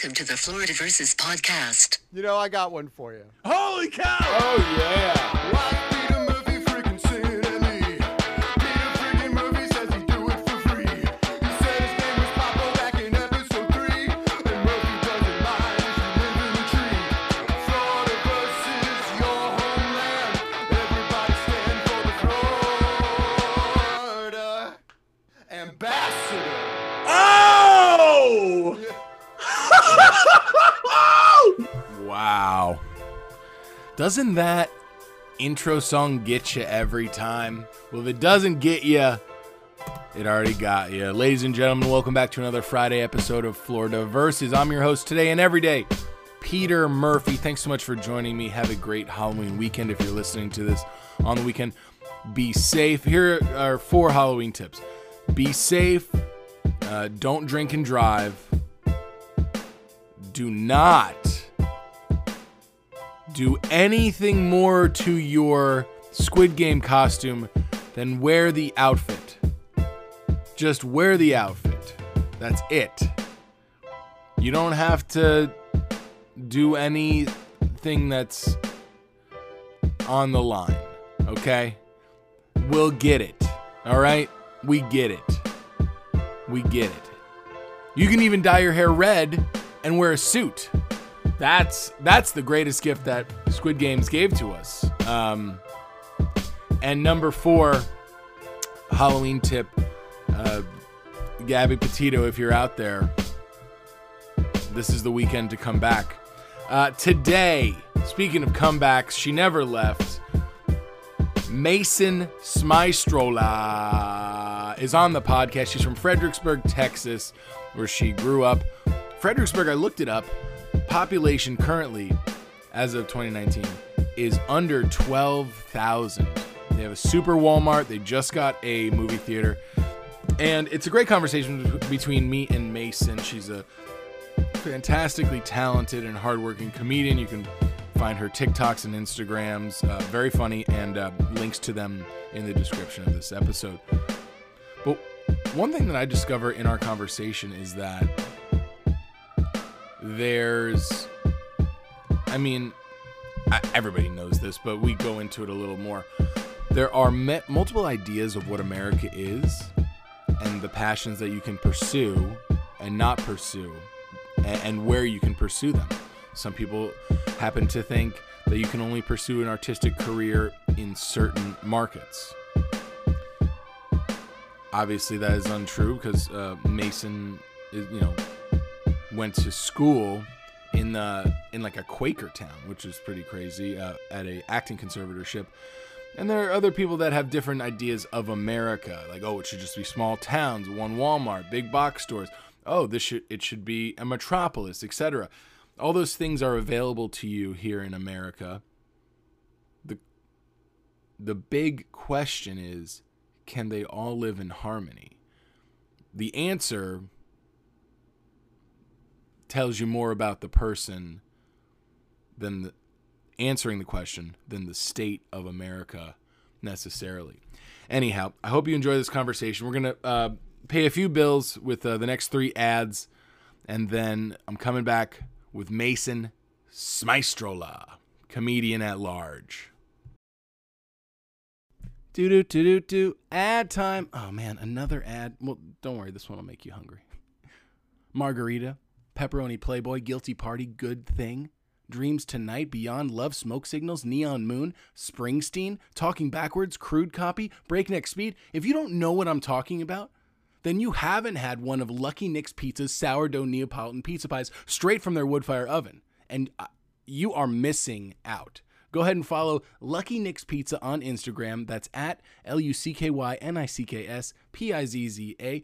Welcome to the Florida Versus podcast. You know, I got one for you. Holy cow! Oh yeah. Watch Doesn't that intro song get you every time? Well, if it doesn't get you, it already got you. Ladies and gentlemen, welcome back to another Friday episode of Florida Versus. I'm your host today and every day, Peter Murphy. Thanks so much for joining me. Have a great Halloween weekend if you're listening to this on the weekend. Be safe. Here are four Halloween tips. Be safe. Uh, don't drink and drive. Do not do anything more to your Squid Game costume than wear the outfit. Just wear the outfit. That's it. You don't have to do anything that's on the line, okay? We'll get it. All right? We get it. We get it. You can even dye your hair red and wear a suit. That's that's the greatest gift that Squid Games gave to us. Um, and number four, Halloween tip, uh, Gabby Petito, if you're out there, this is the weekend to come back. Uh, today, speaking of comebacks, she never left. Mason Smystrola is on the podcast. She's from Fredericksburg, Texas, where she grew up. Fredericksburg, I looked it up. Population currently, as of 2019, is under 12,000. They have a super Walmart. They just got a movie theater. And it's a great conversation between me and Mason. She's a fantastically talented and hardworking comedian. You can find her TikToks and Instagrams. Uh, very funny, and uh, links to them in the description of this episode. But one thing that I discover in our conversation is that there's, I mean, I, everybody knows this, but we go into it a little more. There are me- multiple ideas of what America is and the passions that you can pursue and not pursue and, and where you can pursue them. Some people happen to think that you can only pursue an artistic career in certain markets. Obviously, that is untrue because uh, Mason, is, you know, went to school in the in like a Quaker town, which is pretty crazy, uh, at a acting conservatorship. And there are other people that have different ideas of America, like oh, it should just be small towns, one Walmart, big box stores. Oh, this should it should be a metropolis, etc. All those things are available to you here in America. The the big question is, can they all live in harmony? The answer tells you more about the person than the, answering the question than the state of America necessarily. Anyhow, I hope you enjoy this conversation. We're going to uh, pay a few bills with uh, the next three ads, and then I'm coming back with Mason Smystrola, comedian at large. Do do do do do. Ad time. Oh man, another ad. Well, don't worry, this one will make you hungry. Margarita, pepperoni Playboy, guilty party, good thing. Dreams Tonight, Beyond Love, Smoke Signals, Neon Moon, Springsteen, Talking Backwards, Crude Copy, Breakneck Speed. If you don't know what I'm talking about, then you haven't had one of Lucky Nick's Pizza's sourdough Neapolitan pizza pies straight from their wood-fire oven. And uh, you are missing out. Go ahead and follow Lucky Nick's Pizza on Instagram. That's at L U C K Y N I C K S P I Z Z A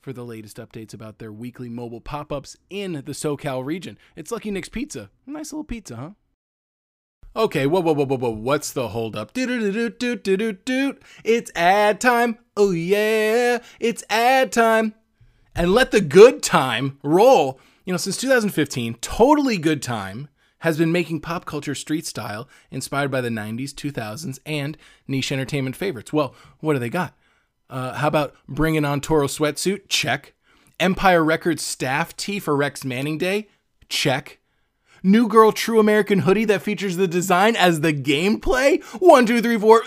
for the latest updates about their weekly mobile pop ups in the SoCal region. It's Lucky Nick's Pizza. Nice little pizza, huh? Okay, whoa, whoa, whoa, whoa, whoa. What's the holdup? Do do do do do do do. It's ad time. Oh yeah, it's ad time. And let the good time roll. You know, since 2015, totally good time has been making pop culture street style inspired by the 90s, 2000s, and niche entertainment favorites. Well, what do they got? Uh, how about bringing on Toro sweatsuit? Check. Empire Records staff tee for Rex Manning Day? Check. New Girl True American hoodie that features the design as the gameplay? One, two, three, four.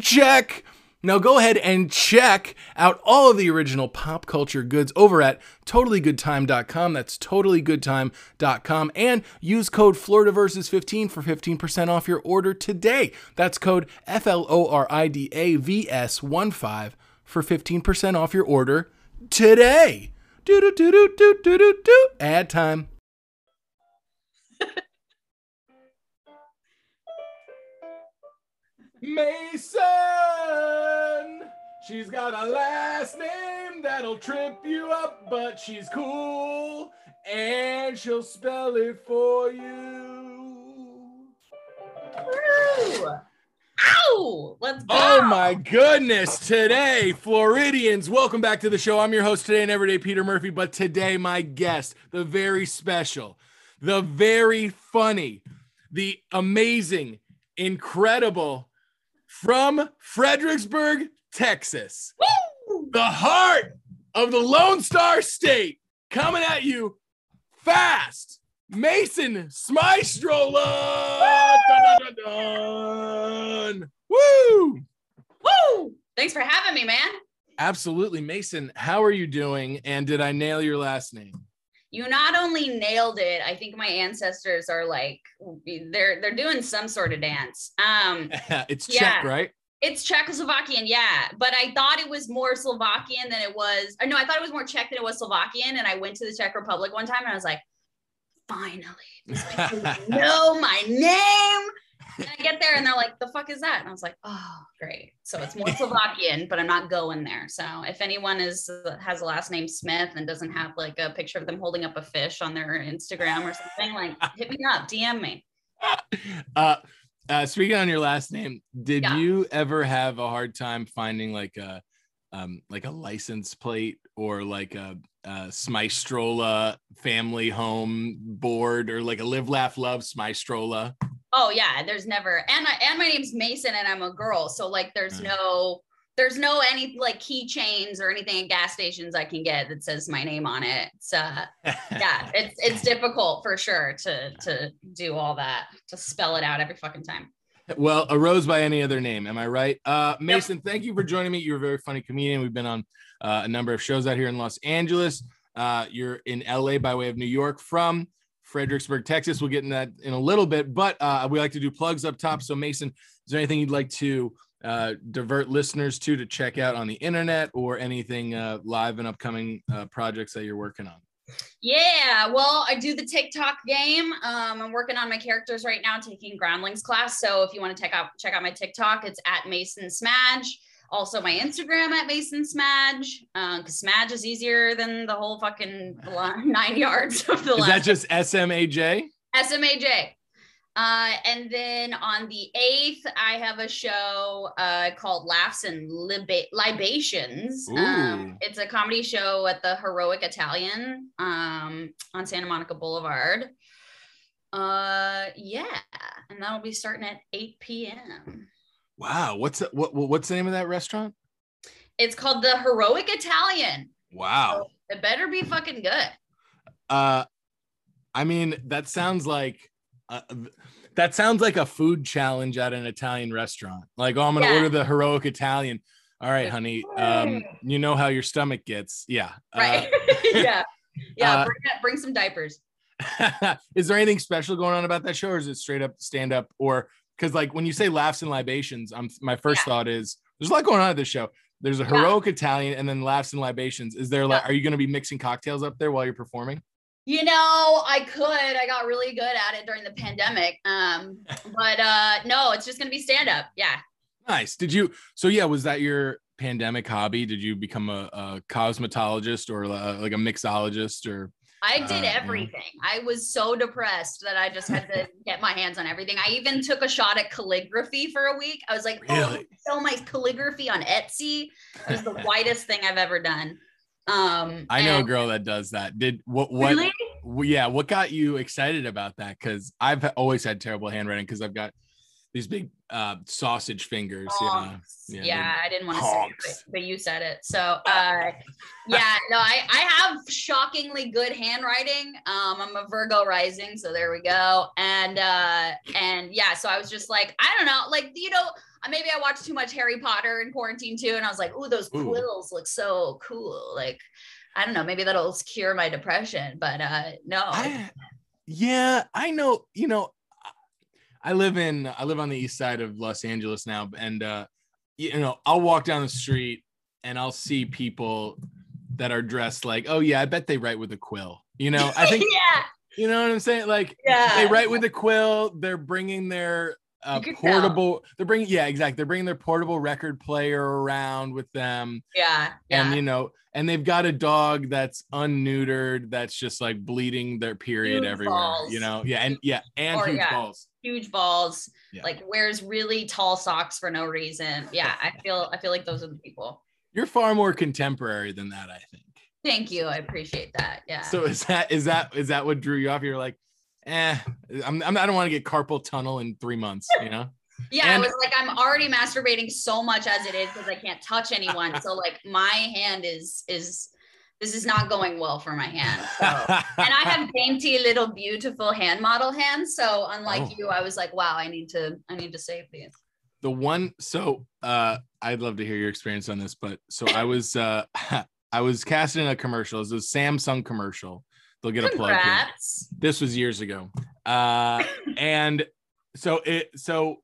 Check. Now go ahead and check out all of the original pop culture goods over at totallygoodtime.com. That's totallygoodtime.com. And use code FloridaVersus15 for 15% off your order today. That's code F L O R I D A V S 1 5 for 15% off your order today. Do do do do do do do do. Ad time. Mason. She's got a last name that'll trip you up, but she's cool and she'll spell it for you. Woo! Ow! Let's go. Oh my goodness. Today, Floridians, welcome back to the show. I'm your host today and everyday Peter Murphy, but today my guest, the very special, the very funny, the amazing, incredible from Fredericksburg, Texas. Woo! The heart of the Lone Star State coming at you fast. Mason Smystrola. Dun, dun, dun. Woo! Woo! Thanks for having me, man. Absolutely. Mason, how are you doing? And did I nail your last name? You not only nailed it, I think my ancestors are like they're they're doing some sort of dance. Um it's Yeah. Czech, right? it's Czechoslovakian, yeah, but I thought it was more Slovakian than it was. Or no, I thought it was more Czech than it was Slovakian. And I went to the Czech Republic one time and I was like, finally, these know my name. And I get there and they're like, the fuck is that? And I was like, oh, great. So it's more Slovakian, but I'm not going there. So if anyone is has a last name Smith and doesn't have like a picture of them holding up a fish on their Instagram or something, like hit me up, DM me. uh, uh, speaking on your last name, did Yeah. you ever have a hard time finding like a um, like a license plate or like a, a Smystrola family home board or like a live laugh love Smystrola? Oh yeah, there's never and I, and my name's Mason and I'm a girl, so like there's no there's no any like keychains or anything at gas stations I can get that says my name on it. So uh yeah, it's it's difficult for sure to to do all that to spell it out every fucking time. Well, a rose by any other name. Am I right? Uh, Mason, thank you for joining me. You're a very funny comedian. We've been on uh, a number of shows out here in Los Angeles. Uh, you're in LA by way of New York from Fredericksburg, Texas. We'll get in that in a little bit, but uh, we like to do plugs up top. So, Mason, is there anything you'd like to uh, divert listeners to to check out on the internet or anything uh, live and upcoming uh, projects that you're working on? Yeah, well, I do the TikTok game. Um, I'm working on my characters right now, taking Groundlings class. So if you want to check out check out my TikTok, it's at Mason Smudge. Also, my Instagram at Mason Smadge because Smudge is easier than the whole fucking nine yards of the Is that just SMAJ? SMAJ. Uh, and then on the 8th, I have a show uh, called Laughs and Liba- Libations. Um, it's a comedy show at the Heroic Italian um, on Santa Monica Boulevard. Uh, yeah, and that'll be starting at 8 p.m. Wow. What's the, what, what's the name of that restaurant? It's called the Heroic Italian. Wow. It better be fucking good. Uh, I mean, that sounds like uh, that sounds like a food challenge at an Italian restaurant. Like, oh, I'm gonna Yeah. order the heroic Italian. All right, honey. Um, you know how your stomach gets. Yeah. Right? yeah. Yeah. uh, bring, bring some diapers. Uh, is there anything special going on about that show, or is it straight up stand up? Or because like when you say laughs and libations, I'm my first Yeah. thought is there's a lot going on at this show. There's a Yeah. heroic Italian and then laughs and libations. Is there like, are you going to be mixing cocktails up there while you're performing? You know, I could. I got really good at it during the pandemic. Um, but uh no, it's just gonna be stand up. Yeah. Nice. Did you? So yeah, was that your pandemic hobby? Did you become a, a cosmetologist or uh, like a mixologist or? I Uh, did yeah. everything. I was so depressed that I just had to get my hands on everything. I even took a shot at calligraphy for a week. I was like, oh, sell my calligraphy on Etsy. It was the whitest thing I've ever done. Um, I know a girl that does that. Did what? What? Really? yeah. What got you excited about that? Because I've always had terrible handwriting because I've got these big uh sausage fingers. Yeah. Honks. yeah, Yeah, they- I didn't want to say it, but, but you said it. So uh yeah, no, I I have shockingly good handwriting. Um I'm a Virgo rising, so there we go. And uh and yeah, so I was just like, I don't know, like you know, maybe I watched too much Harry Potter in quarantine too, and I was like, ooh, those Ooh. quills look so cool. Like, I don't know, maybe that'll cure my depression, but uh no. I, yeah, I know. You know, I live in I live on the east side of Los Angeles now, and uh, you know, I'll walk down the street and I'll see people that are dressed like, oh yeah, I bet they write with a quill. You know, I think yeah, you know what I'm saying. Like yeah. they write with a quill. They're bringing their uh, could tell. portable. They're bringing yeah, exactly. They're bringing their portable record player around with them yeah, yeah. and you know and they've got a dog that's unneutered that's just like bleeding their period Huge everywhere balls. you know yeah and yeah and Or, huge yeah. balls huge balls, Yeah. like wears really tall socks for no reason. Yeah, I feel I feel like those are the people. you're far more contemporary than that i think Thank you. I appreciate that. Yeah. so is that is that is that what drew you off you're like eh i'm, I'm i don't want to get carpal tunnel in three months you know yeah, and- I was like, I'm already masturbating so much as it is because I can't touch anyone. so like my hand is is this is not going well for my hand. So and I have dainty little beautiful hand model hands. So unlike Oh. you, I was like, wow, I need to I need to save these. the one so uh i'd love to hear your experience on this but so i was uh i was casting in a commercial it was a samsung commercial they'll get a plug here. Congrats. this was years ago uh and so it so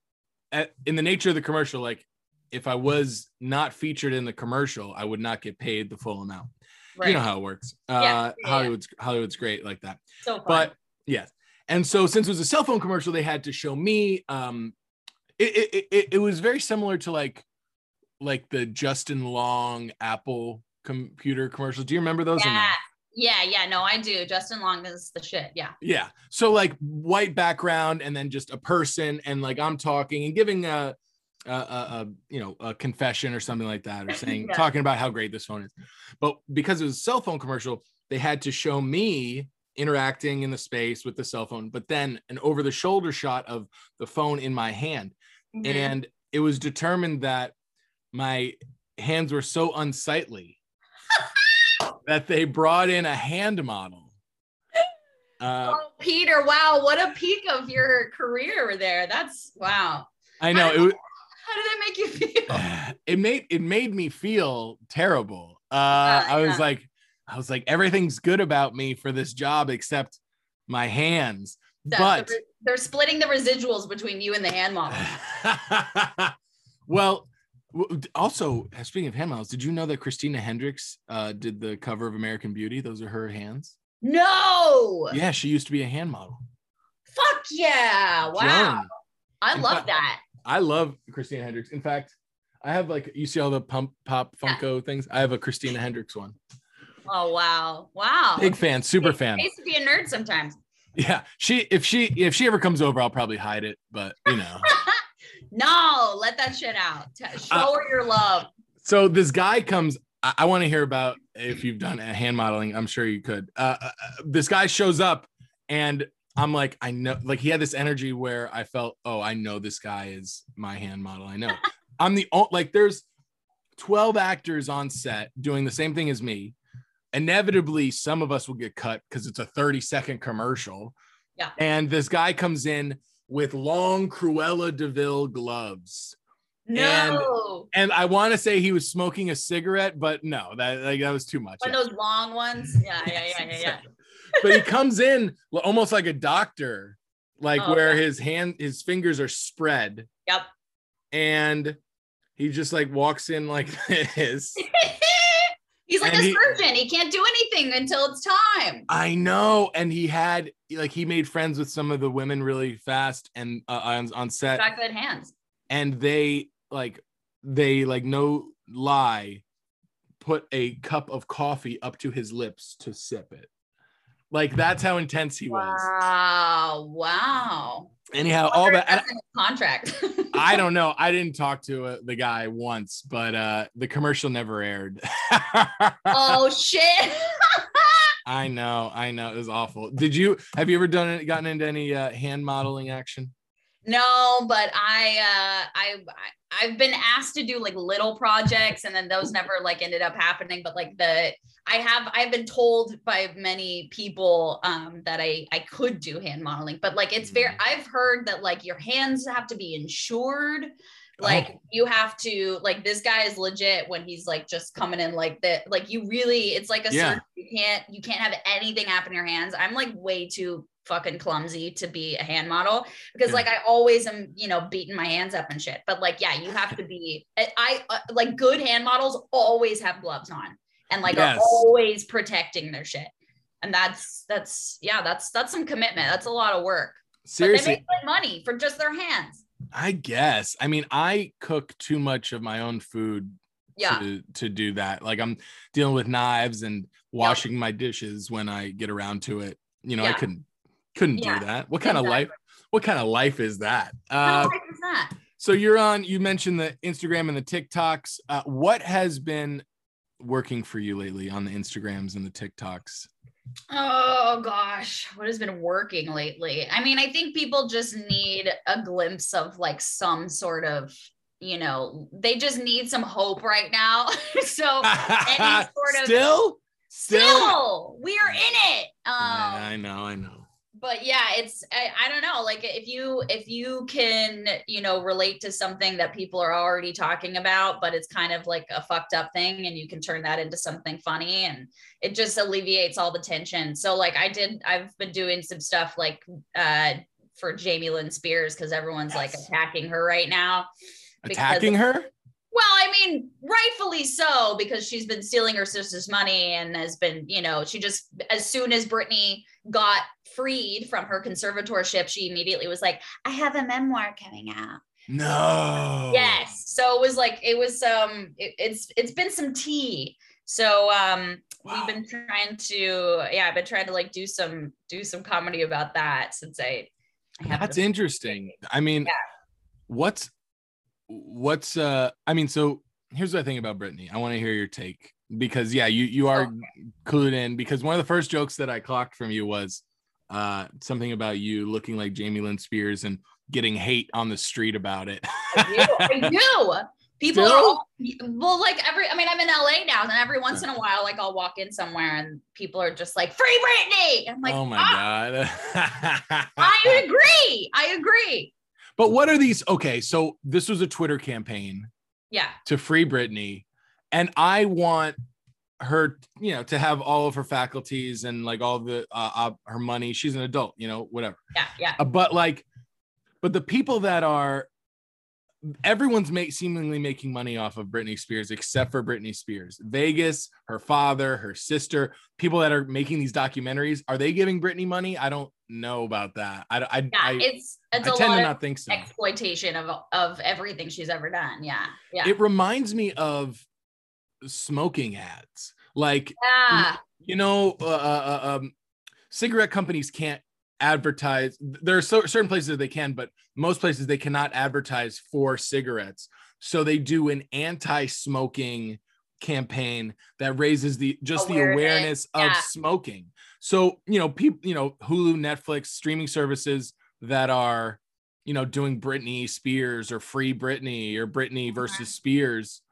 at, in the nature of the commercial like if i was not featured in the commercial i would not get paid the full amount Right. you know how it works uh Yeah, hollywood's hollywood's great like that so fun. but yes and so since it was a cell phone commercial they had to show me um it it, it, it was very similar to like like the justin long apple computer commercials do you remember those yeah. Yeah, yeah, no, I do. Justin Long is the shit. Yeah. Yeah. So like white background and then just a person and like I'm talking and giving a a, a, you know a confession or something like that or saying Yeah. talking about how great this phone is. But because it was a cell phone commercial, they had to show me interacting in the space with the cell phone, but then an over the shoulder shot of the phone in my hand. Mm-hmm. And it was determined that my hands were so unsightly that they brought in a hand model. Uh, oh, Peter, wow, what a peak of your career there. That's wow. I know it, wa- How did that make you feel? it made it made me feel terrible. Uh, Yeah, I was yeah. like, I was like, everything's good about me for this job except my hands. But the re- they're splitting the residuals between you and the hand model. well, also speaking of hand models, did you know that Christina Hendricks uh, did the cover of American Beauty? Those are her hands. No. Yeah, she used to be a hand model. Fuck yeah. Wow. Joan. I love fact- that. I love Christina Hendricks. In fact, I have like you see all the pump pop Yeah. Funko things. I have a Christina Hendricks one. Oh wow. Wow. Big fan, super fan. I used to be a nerd sometimes. Yeah, she if she if she ever comes over, I'll probably hide it. But you know, No, let that shit out. Show Uh, her your love. so this guy comes. I, I want to hear about if you've done a hand modeling. I'm sure you could. Uh, uh, uh, this guy shows up, and I'm like, I know, like he had this energy where I felt, oh, I know this guy is my hand model. I know. I'm the only like. There's 12 actors on set doing the same thing as me. Inevitably, some of us will get cut because it's a 30 second commercial. Yeah. And this guy comes in with long Cruella de Vil gloves. No. And I want to say he was smoking a cigarette, but no, that like that was too much. One yeah. of those long ones. Yeah, yeah, yeah, yeah, yeah. But he comes in almost like a doctor, like Oh, where okay. his hand, his fingers are spread, Yep. and he just like walks in like this. He's like And a he- surgeon. He can't do anything until it's time. I know, and he had like he made friends with some of the women really fast and uh, on on set, good hands. and they like they like no lie put a cup of coffee up to his lips to sip it. Like that's how intense he was. Wow. Wow. Anyhow, all that. and That's in his contract. I don't know. I didn't talk to uh, the guy once, but uh the commercial never aired. oh shit. I know, I know. It was awful. Did you have you ever done it gotten into any uh, hand modeling action? No, but I uh I I- I've been asked to do like little projects and then those never like ended up happening but like the I have I've been told by many people um that I I could do hand modeling but like it's fair I've heard that like your hands have to be insured like Oh. you have to like this guy is legit when he's like just coming in like that like you really it's like a Yeah. surgery. you can't you can't have anything happen in your hands i'm like way too fucking clumsy to be a hand model because Yeah. like i always am you know beating my hands up and shit but like yeah you have to be i, I uh, like good hand models always have gloves on and like Yes. are always protecting their shit and that's that's yeah that's that's some commitment that's a lot of work but they Seriously, make money for just their hands I guess. I mean, I cook too much of my own food yeah to to do that. Like I'm dealing with knives and washing my dishes when I get around to it. You know, I couldn't couldn't Yeah, do that. What kind of life? What kind of life is that? Uh, life is that? so you're on. You mentioned the Instagram and the TikToks. Uh, what has been working for you lately on the Instagrams and the TikToks? Oh gosh, what has been working lately? I mean, I think people just need a glimpse of like some sort of, you know, they just need some hope right now. so any sort of- still, still. still, we are in it. Um, Yeah, I know, I know. But yeah it's I, I don't know like if you if you can you know relate to something that people are already talking about but it's kind of like a fucked up thing and you can turn that into something funny and it just alleviates all the tension so like i did i've been doing some stuff like uh for jamie lynn spears because everyone's like attacking her right now Attacking her? Well, I mean, rightfully so, because she's been stealing her sister's money and has been, you know, she just, as soon as Britney got freed from her conservatorship, she immediately was like, I have a memoir coming out. No. Yes. So it was like, it was, um, it, it's, it's been some tea. So, um, Wow. we've been trying to, yeah, I've been trying to like do some, do some comedy about that since I, I That's interesting. I mean, Yeah. what's what's uh I mean, so here's what i think about Britney. I want to hear your take because yeah, you you are clued in because one of the first jokes that I clocked from you was uh something about you looking like Jamie Lynn Spears and getting hate on the street about it. I do. I do. People are all, well, like every. I mean, I'm in LA now, and every once in a while, like I'll walk in somewhere, and people are just like, "Free Britney!" I'm like, oh my "Ah, god. I agree. I agree. But what are these? Okay, so this was a Twitter campaign Yeah, to free Britney, and I want her, you know, to have all of her faculties and like all the uh, uh, her money. She's an adult, you know, whatever. yeah, yeah. Uh, but like, but the people that are, everyone's make seemingly making money off of Britney Spears except for Britney Spears. Vegas, her father, her sister, people that are making these documentaries, are they giving Britney money? I don't know about that. I I, Yeah, I, it's it's I a tend lot to not think so. exploitation of of everything she's ever done. Yeah, yeah, It reminds me of smoking ads. Like yeah. you know, uh, uh, uh, um, cigarette companies can't advertise. There are so, certain places that they can, but most places they cannot advertise for cigarettes. So they do an anti-smoking campaign that raises the just the Awareness, awareness of yeah. smoking. So you know, people, you know, Hulu, Netflix, streaming services that are, you know, doing Britney Spears or Free Britney or Britney versus Spears.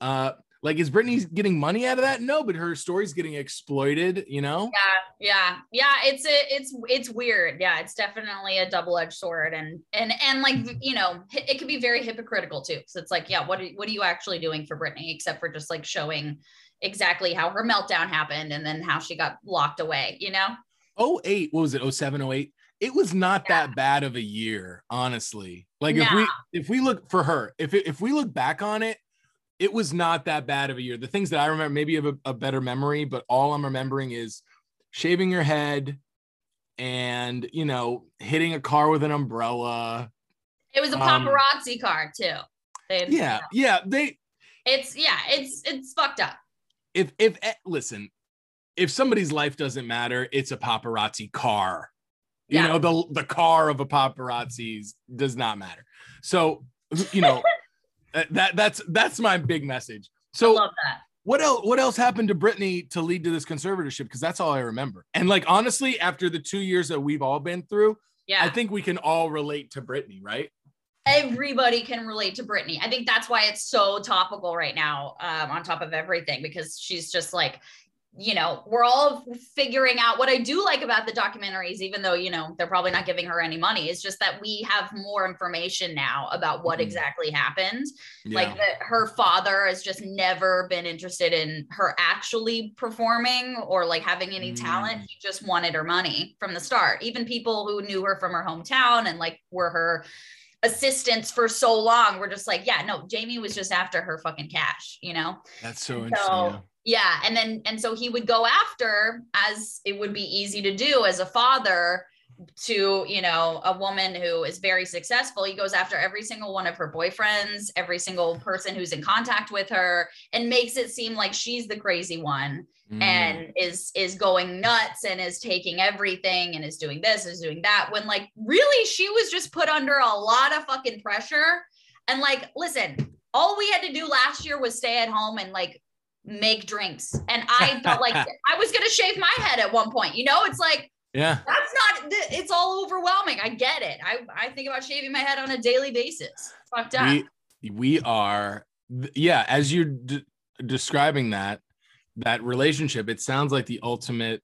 Uh, like, is Britney getting money out of that? No, but her story's getting exploited. You know. yeah yeah yeah. it's a it's it's weird yeah it's definitely a double-edged sword and and and like you know it could be very hypocritical too so it's like yeah what are, what are you actually doing for Britney except for just like showing exactly how her meltdown happened and then how she got locked away you know Oh eight, what was it? Oh seven, oh eight. It was not Yeah. that bad of a year, honestly. Like if No. we if we look for her, if it, if we look back on it, it was not that bad of a year. The things that I remember, maybe you have a, a better memory, but all I'm remembering is shaving your head and you know hitting a car with an umbrella. it was a Um, paparazzi car too They- Yeah, yeah. They it's yeah it's it's fucked up if if eh, listen, if somebody's life doesn't matter, it's a paparazzi car. You Yeah. know, the the car of a paparazzi's does not matter. So, you know, uh, that that's that's my big message. So, what else what else happened to Britney to lead to this conservatorship because that's all I remember. And like honestly, after the 2 years that we've all been through, Yeah. I think we can all relate to Britney, right? Everybody can relate to Britney. I think that's why it's so topical right now, um, on top of everything, because she's just like, you know, we're all figuring out what I do like about the documentaries, even though, you know, they're probably not giving her any money. It's just that we have more information now about what Mhm. exactly happened. Yeah. Like that her father has just never been interested in her actually performing or like having any talent. Mm. He just wanted her money from the start. Even people who knew her from her hometown and like were her assistants for so long we're just like, yeah, no, Jamie was just after her fucking cash, you know? That's so So interesting. yeah, and then and so he would go after as it would be easy to do as a father to you know a woman who is very successful he goes after every single one of her boyfriends every single person who's in contact with her and makes it seem like she's the crazy one yeah. Mm. and is is going nuts and is taking everything and is doing this is doing that when like really she was just put under a lot of fucking pressure. And like listen all we had to do last year was stay at home and like make drinks. And i felt like i was gonna shave my head at one point you know? It's like yeah. that's not it's all overwhelming. I get it. I i think about shaving my head on a daily basis. Fucked up. we we are yeah as you're d- describing that that relationship it sounds like the ultimate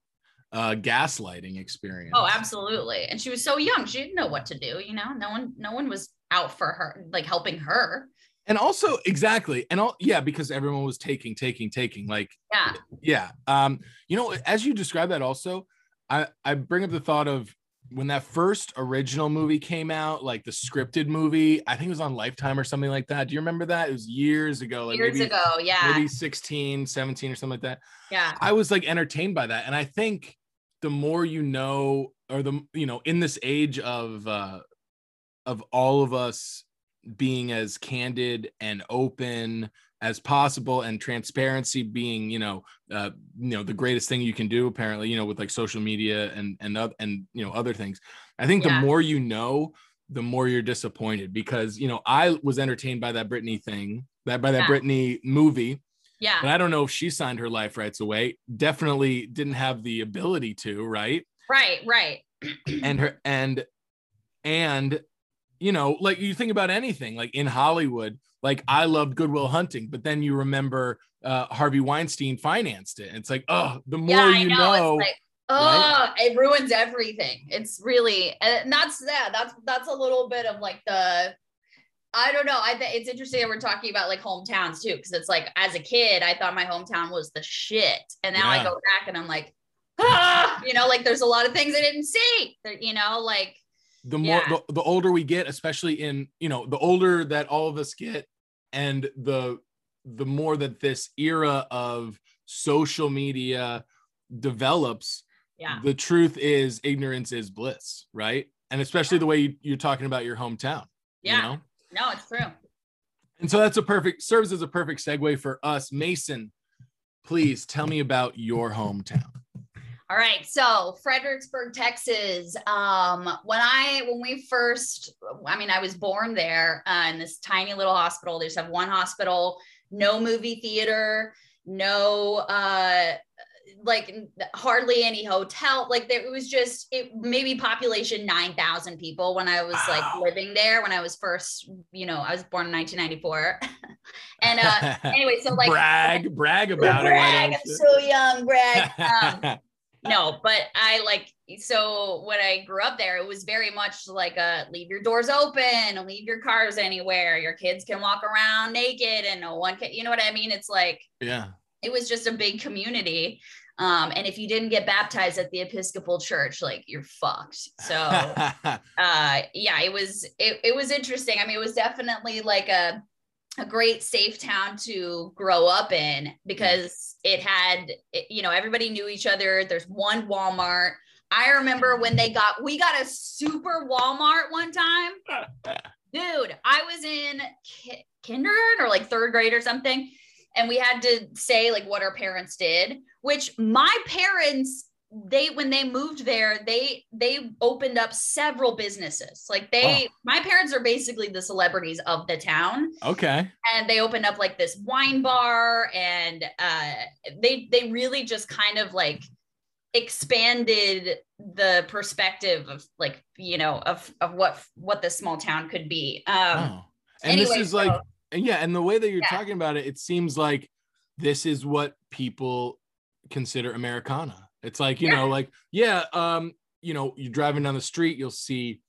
uh gaslighting experience Oh, absolutely. And she was so young. She didn't know what to do, you know. No one no one was out for her, like helping her. and also exactly and all yeah because everyone was taking taking taking like Yeah. yeah um you know as you describe that also i i bring up the thought of when that first original movie came out like the scripted movie i think it was on lifetime or something like that do you remember that it was years ago like Years maybe, ago. Yeah. maybe 16 17 or something like that Yeah. I was like entertained by that. And I think the more you know, or the you know, in this age of uh of all of us being as candid and open as possible and transparency being you know uh you know the greatest thing you can do apparently you know with like social media and and oth- and you know other things i think Yeah. the more you know the more you're disappointed because you know i was entertained by that Britney thing that by that Yeah. Britney movie Yeah. but I don't know if she signed her life rights away. Definitely didn't have the ability to, right? Right. Right. And her and and you know, like you think about anything, like in Hollywood, like I loved Good Will Hunting, but then you remember uh, Harvey Weinstein financed it. And it's like, oh, the more yeah, you I know. know, It's like, oh, it ruins everything. It's really, and that's yeah, that's that's a little bit of like the. I don't know. I think it's interesting that we're talking about like hometowns too, because it's like as a kid, I thought my hometown was the shit, and now I go back and I'm like, ah, you know, like there's a lot of things I didn't see. That you know, like the more Yeah. the, the older we get, especially in you know, the older that all of us get, and the the more that this era of social media develops, yeah, the truth is ignorance is bliss, right? And especially the way you, you're talking about your hometown. yeah. You know? No, it's true. And so that's a perfect serves as a perfect segue for us. Mason, please tell me about your hometown. All right, so Fredericksburg, Texas. Um, when I when we first, I mean, I was born there uh, in this tiny little hospital. They just have one hospital, no movie theater, no uh, like hardly any hotel. Like there, it was just it maybe population nine thousand people when I was like living there when I was first. You know, I was born in nineteen ninety four, and uh, anyway, so like brag, brag about brag, it. I'm so young, brag. Um? no, but I like so when I grew up there, it was very much like a leave your doors open, leave your cars anywhere. Your kids can walk around naked and no one can, you know what I mean? It's like yeah. it was just a big community. Um, and if you didn't get baptized at the Episcopal Church, like you're fucked. So uh yeah it was it, it was interesting i mean it was definitely like a a great safe town to grow up in because it had it- you know everybody knew each other. There's one walmart. I remember when they got we got a super walmart one time. Dude i was in ki- kindergarten or like third grade or something and we had to say like what our parents did which my parents they when they moved there they they opened up several businesses like they my parents are basically the celebrities of the town okay. and they opened up like this wine bar and uh they they really just kind of like expanded the perspective of like you know of of what what this small town could be. Um, oh. And this anyway, is like, so- and yeah, and the way that you're Yeah. talking about it, it seems like this is what people consider Americana. It's like, you Yeah. know, like, yeah, um, you know, you're driving down the street, you'll see,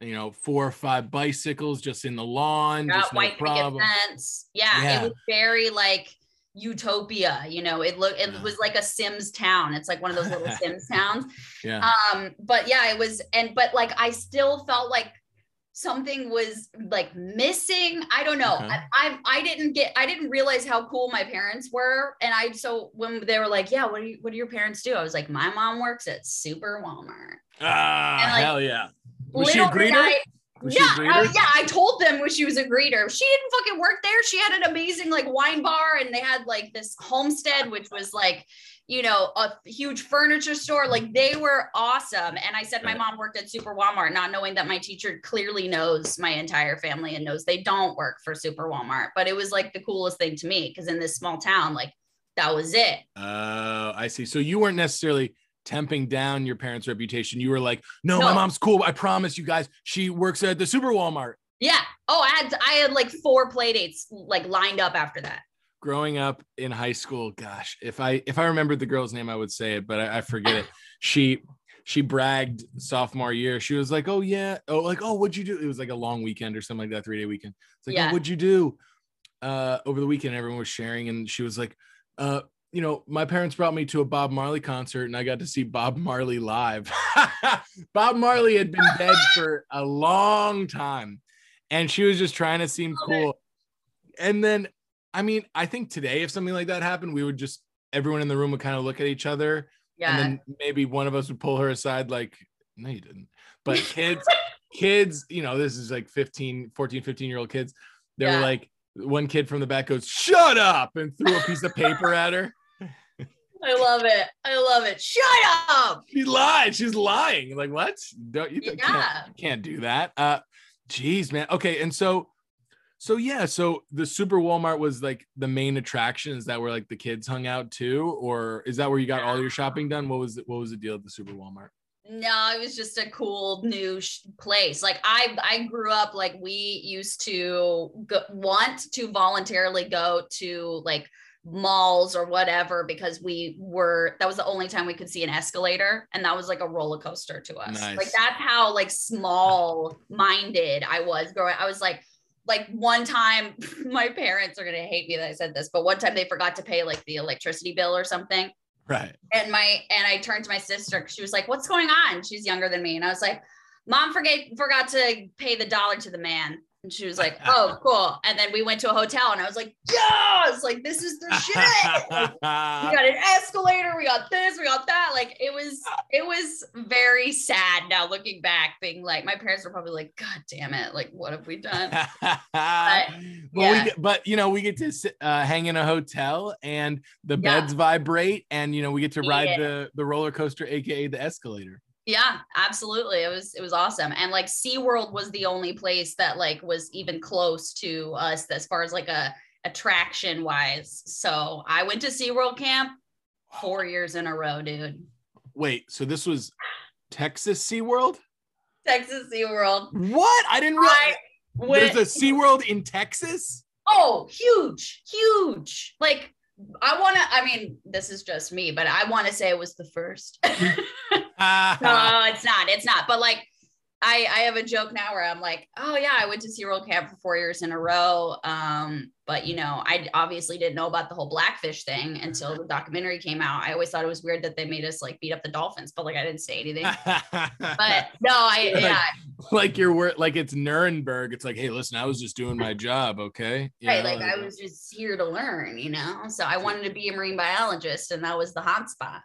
you know, four or five bicycles just in the lawn, Yeah, just no white problem. fence. Yeah, Yeah. it was very like utopia. You know, it looked it Yeah. was like a Sims town. It's like one of those little Sims towns. Yeah. Um, but yeah, it was, and but like I still felt like something was like missing. I don't know. I, I I didn't get I didn't realize how cool my parents were. And I so when they were like, Yeah, what do you what do your parents do? I was like, My mom works at Super Walmart. ah, like, hell yeah. Was she a greeter? I- Was yeah, uh, yeah. I told them when she was a greeter. She didn't fucking work there. She had an amazing like wine bar, and they had like this homestead, which was like, you know, a huge furniture store. Like they were awesome. And I said my mom worked at Super Walmart, not knowing that my teacher clearly knows my entire family and knows they don't work for Super Walmart. But it was like the coolest thing to me because in this small town, like that was it. Oh, I see. So you weren't necessarily temping down your parents' reputation. You were like, no, my mom's cool. I promise you guys, she works at the Super Walmart. Yeah. Oh, I had I had like four play dates like lined up after that. Growing up in high school, gosh, if I if I remembered the girl's name, I would say it, but I, I forget it. She she bragged sophomore year. She was like, "Oh yeah, oh like oh what'd you do?" It was like a long weekend or something like that, three day weekend. It's like, Yeah. "Oh, what'd you do?" Uh, over the weekend, everyone was sharing, and she was like, "Uh, you know, my parents brought me to a Bob Marley concert, and I got to see Bob Marley live." Bob Marley had been dead for a long time, and she was just trying to seem cool. And then, I mean, I think today, if something like that happened, we would just everyone in the room would kind of look at each other Yeah. and then maybe one of us would pull her aside like no you didn't but kids kids you know this is like 15 14 15 year old kids they Yeah. were like one kid from the back goes shut up and threw a piece of paper at her. I love it. I love it. Shut up. she lied. She's lying. Like what? Don't you can't, can't do that. Uh geez man. Okay and so so yeah so the super walmart was like the main attractions that were like the kids hung out too? Or is that where you got all your shopping done? What was it what was the deal at the super walmart No, it was just a cool mm. new sh- place. Like I, I grew up like we used to go, want to voluntarily go to like malls or whatever because we were that was the only time we could see an escalator and that was like a roller coaster to us. Nice. Like that's how like small minded I was growing. I was like like one time my parents are going to hate me that I said this, but one time they forgot to pay like the electricity bill or something right and my and I turned to my sister. She was like, "What's going on?" She's younger than me, and I was like, "Mom forget forgot to pay the dollar to the man." And she was like, "Oh, cool." And then we went to a hotel, and I was like, "Yes!" Like this is the shit. Like, we got an escalator. We got this. We got that. Like it was it was very sad now looking back, being like, my parents were probably like, "God damn it! Like what have we done?" but, we yeah. get, but you know we get to sit, uh, hang in a hotel and the Yeah. beds vibrate and you know we get to ride Yeah. the the roller coaster aka the escalator Yeah, absolutely. It was it was awesome. And like SeaWorld was the only place that like was even close to us as far as like a attraction wise. So I went to SeaWorld camp four years in a row, dude. wait so this was texas seaworld Texas SeaWorld. what i didn't realize I went there's a seaworld in texas oh huge, huge. Like I wanna, I mean, this is just me, but I want to say it was the first. no, it's not. It's not. But like, I I have a joke now where I'm like, oh yeah, I went to SeaWorld camp for four years in a row. Um, but you know, I obviously didn't know about the whole blackfish thing until the documentary came out. I always thought it was weird that they made us like beat up the dolphins, but like I didn't say anything. But no, I Like, yeah, like you're wor- like it's nuremberg it's like hey listen i was just doing my job okay You right. know, Like I was just here to learn, you know. So I wanted to be a marine biologist, and that was the hot spot.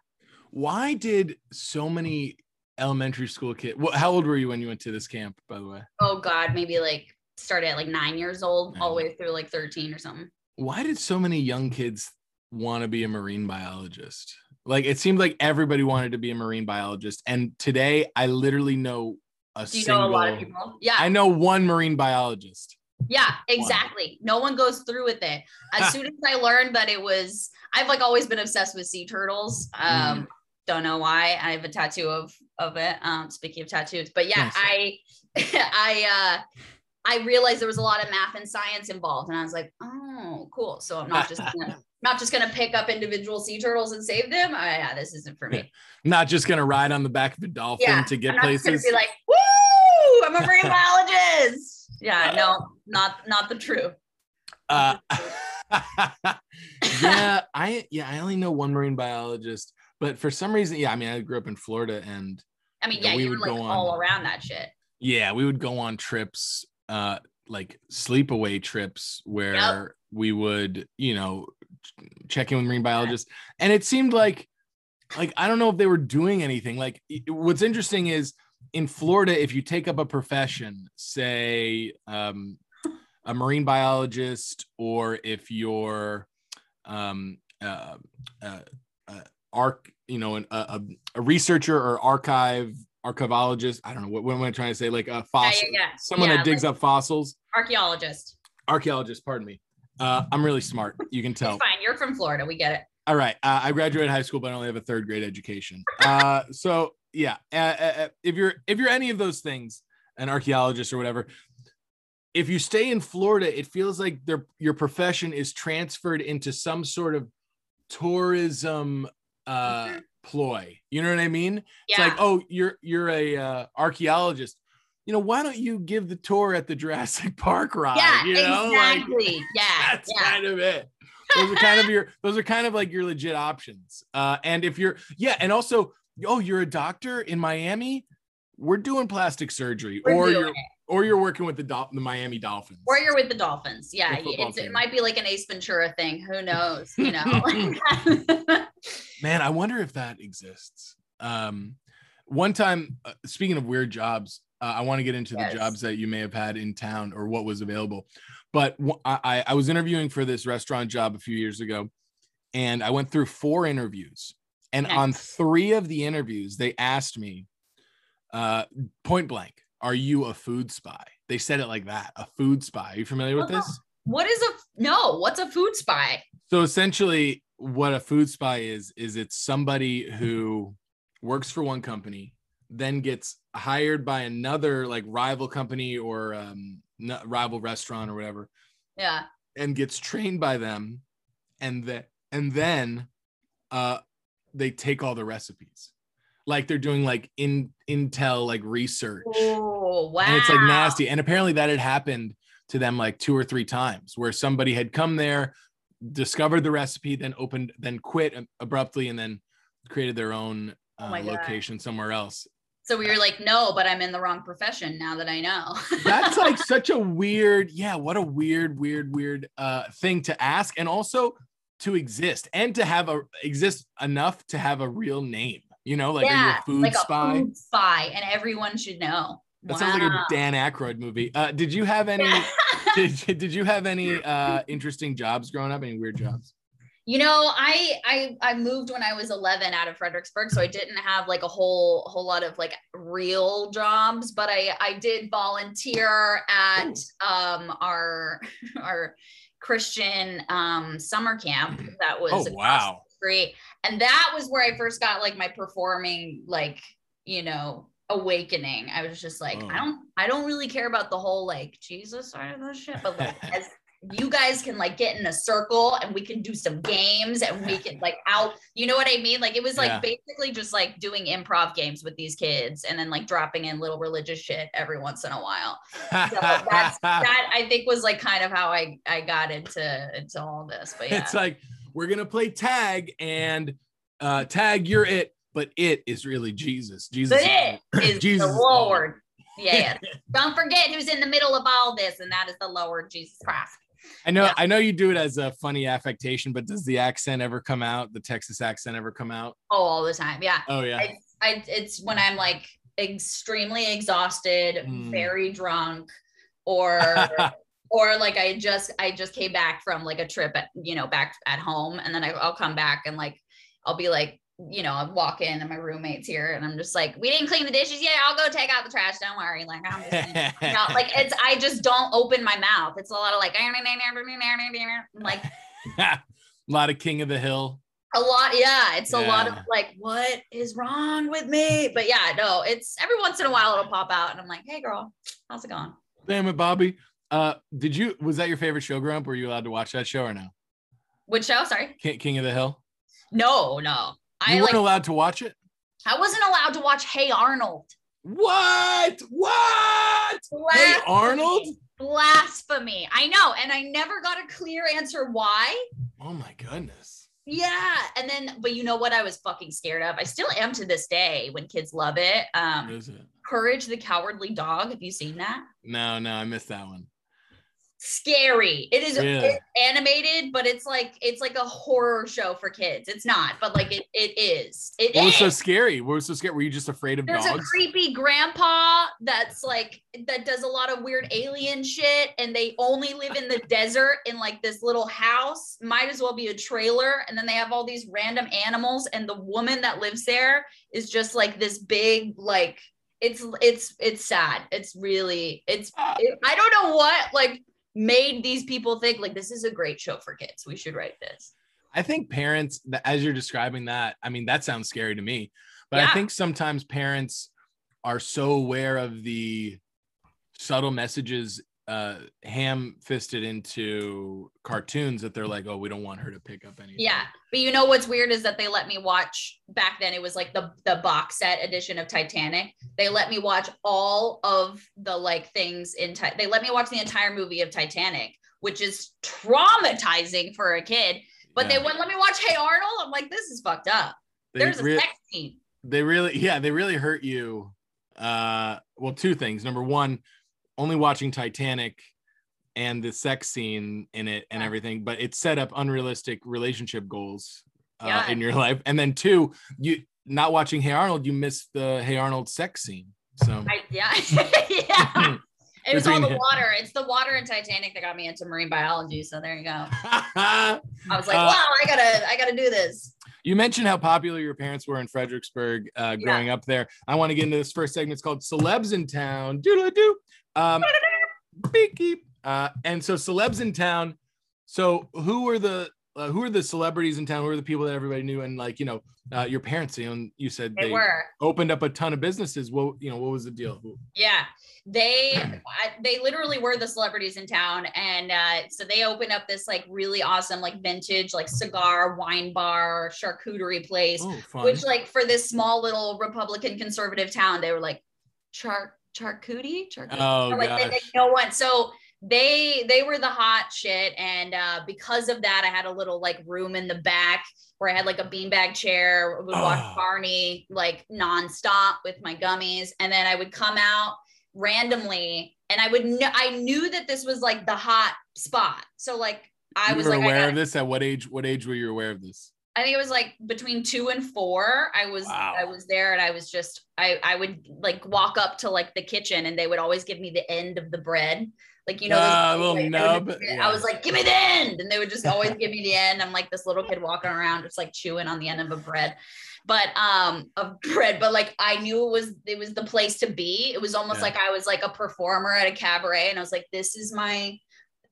Why did so many elementary school kids well, how old were you when you went to this camp by the way Oh God, maybe like started at like nine years old, all the way through like 13 or something. why did so many young kids want to be a marine biologist like it seemed like everybody wanted to be a marine biologist and today i literally know a Do you single know a lot of people? Yeah. i know one marine biologist Yeah, exactly. No one goes through with it. As soon as I learned that it was, I've like always been obsessed with sea turtles. Um, Don't know why. I have a tattoo of of it. Um, speaking of tattoos, but yeah, Nice. I I uh I realized there was a lot of math and science involved, and I was like, oh, cool. So I'm not just gonna, not just gonna pick up individual sea turtles and save them. I, yeah, this isn't for me. Not just gonna ride on the back of a dolphin Yeah, to get I'm not just gonna places. be like, woo, I'm a marine biologist. Yeah, no, not not the truth. Uh, yeah, I yeah, I only know one marine biologist, but for some reason, yeah, I mean, I grew up in Florida, and I mean, Yeah, yeah, we you were would like go all on- around that shit. yeah, we would go on trips, uh, like sleepaway trips where we would, you know, ch- check in with marine biologists, and it seemed like, like I don't know if they were doing anything. Like, what's interesting is in Florida, if you take up a profession, say, um, a marine biologist, or if you're, um, uh, uh, uh, arc, you know, an, a, a, researcher or archive archivologist. I don't know what, what am I trying to say? Like a fossil, yeah, yeah. someone Yeah, that digs like up fossils. archaeologist. Archaeologist, pardon me. Uh, I'm really smart. You can tell. It's fine. You're from Florida. We get it. All right. Uh, I graduated high school, but I only have a third grade education. Uh, so yeah, uh, uh, uh, if you're if you're any of those things, an archaeologist or whatever, if you stay in Florida, it feels like their your profession is transferred into some sort of tourism uh, Mhm. ploy. You know what I mean? It's like, oh, you're you're a uh, archaeologist. You know, why don't you give the tour at the Jurassic Park ride? yeah, you know, Like, exactly. yeah, that's yeah. kind of it those are kind of your those are kind of like your legit options uh and if you're yeah and also oh you're a doctor in miami we're doing plastic surgery We're or doing you're it. Or you're working with the Dol- the miami dolphins Or you're with the Dolphins. Yeah, The it's, it might be like an Ace Ventura thing. Who knows? You know. man i wonder if that exists um one time uh, speaking of weird jobs uh, i want to get into Yes. the jobs that you may have had in town or what was available but wh- I, I I was interviewing for this restaurant job a few years ago and i went through four interviews and on three of the interviews they asked me uh point blank are you a food spy they said it like that a food spy are you familiar with this what is a no? What's a food spy? so essentially, what a food spy is is it's somebody who works for one company, then gets hired by another like rival company or um, rival restaurant or whatever, Yeah. and gets trained by them, and then and then uh, they take all the recipes, like they're doing like in intel like research Oh wow. and it's like nasty. And apparently that had happened to them like two or three times where somebody had come there, discovered the recipe, then opened, then quit abruptly, and then created their own Oh uh, God. location somewhere else. So we were like, no, but I'm in the wrong profession now that I know. That's like such a weird, yeah, what a weird, weird, weird uh, thing to ask, and also to exist and to have a exist enough to have a real name. You know, like are you a food like spy? a food spy, and everyone should know. That sounds like a Dan Aykroyd movie. Uh, did you have any? did, did you have any uh interesting jobs growing up? Any weird jobs? You know, I I I moved when I was 11 out of Fredericksburg, so I didn't have like a whole whole lot of like real jobs, but I I did volunteer at um our our Christian um summer camp that was oh wow. street, and that was where I first got like my performing like you know awakening. I was just like, Oh. I don't I don't really care about the whole like Jesus side of this shit, but like as you guys can like get in a circle and we can do some games and we can like out you know what i mean like it was like Yeah. basically just like doing improv games with these kids and then like dropping in little religious shit every once in a while so that's that i think was like kind of how i i got into into all this but yeah it's like we're gonna play tag and uh tag you're it but it is really jesus. Jesus but it is Jesus the lord. Yeah, don't forget who's in the middle of all this and that is the lord jesus christ. I know Yeah. i know you do it as a funny affectation but does the accent ever come out? The texas accent ever come out? Oh all the time. Yeah. Oh yeah. I, I it's when I'm like extremely exhausted, Mm. very drunk, or or like I just I just came back from like a trip at you know back at home, and then I, I'll come back and like I'll be like you know I walk in and my roommate's here, and I'm just like we didn't clean the dishes yet. I'll go take out the trash. Don't worry. Like I'm just you know, like it's I just don't open my mouth. It's a lot of like like a lot of king of the hill A lot, yeah. It's a lot of like, what is wrong with me? But yeah, no, it's every once in a while it'll pop out, and I'm like, hey, girl, how's it going? Damn it, Bobby. Uh, did you was that your favorite show growing up? Were you allowed to watch that show or no? Which show? Sorry. King, King of the Hill. No, no. You I weren't like. allowed to watch it. I wasn't allowed to watch Hey Arnold. What? What? Hey Arnold. Blasphemy. I know, and I never got a clear answer why. Oh my goodness. Yeah, and then, but you know what? I was fucking scared of. I still am to this day when kids love it. What Um, is it? Courage the Cowardly Dog. Have you seen that? No, no, I missed that one. Scary. It is it's animated, but it's like it's like a horror show for kids. It's not, but like it it is. It What was so is. scary? What was so scary? Were you just afraid of There's a creepy grandpa that's like that does a lot of weird alien shit, and they only live in the desert in like this little house. Might as well be a trailer, and then they have all these random animals, and the woman that lives there is just like this big like. It's it's it's sad. It's really it's ah. it, I don't know what like made these people think like this is a great show for kids. We should write this. I think parents, as you're describing that, I mean, that sounds scary to me. But I think sometimes parents are so aware of the subtle messages uh ham fisted into cartoons that they're like, oh, we don't want her to pick up anything. Yeah, but you know what's weird is that they let me watch back then. It was like the the box set edition of Titanic. They let me watch all of the like things in. Ti- they let me watch the entire movie of Titanic, which is traumatizing for a kid. But Yeah. they wouldn't let me watch Hey Arnold. I'm like, this is fucked up. They There's a sex scene. they really yeah they really hurt you uh well two things number one only watching titanic and the sex scene in it and Yeah. everything but it set up unrealistic relationship goals uh, Yeah. in your life and then two you not watching hey arnold you missed the hey arnold sex scene so I, yeah, yeah. It was all the water. It's the water in Titanic that got me into marine biology. So there you go. uh, I was like, Uh, wow, I gotta, I gotta do this. you mentioned how popular your parents were in fredericksburg uh, growing up there i want to get into this first segment it's called celebs in town doodle-doo um beep. Uh, and so celebs in town. So who were the uh, who are the celebrities in town? Who are the people that everybody knew? And like you know, uh, your parents. You know, you said They they were. opened up a ton of businesses. What you know? What was the deal? Yeah, they they literally were the celebrities in town, and uh, so they opened up this like really awesome like vintage like cigar, wine bar, charcuterie place, Oh, which like for this small little Republican conservative town, they were like char charcuterie, charcuterie. oh like they, gosh. they no one. So they they were the hot shit, and uh, because of that, I had a little like room in the back where I had like a beanbag chair. Would watch Oh. Barney like nonstop with my gummies, and then I would come out randomly, and I would kn- I knew that this was like the hot spot. So like I you was like, I, aware gotta- of this. At what age? What age were you aware of this? I think it was like between two and four. I was Wow. I was there, and I was just I I would like walk up to like the kitchen, and they would always give me the end of the bread. Like you know, Ah, little like, I nub, would- yeah. I was like, "Give me the end," and they would just always give me the end. I'm like this little kid walking around, just like chewing on the end of a bread, but um, of bread. But like I knew it was it was the place to be. It was almost Yeah. like I was like a performer at a cabaret, and I was like, "This is my."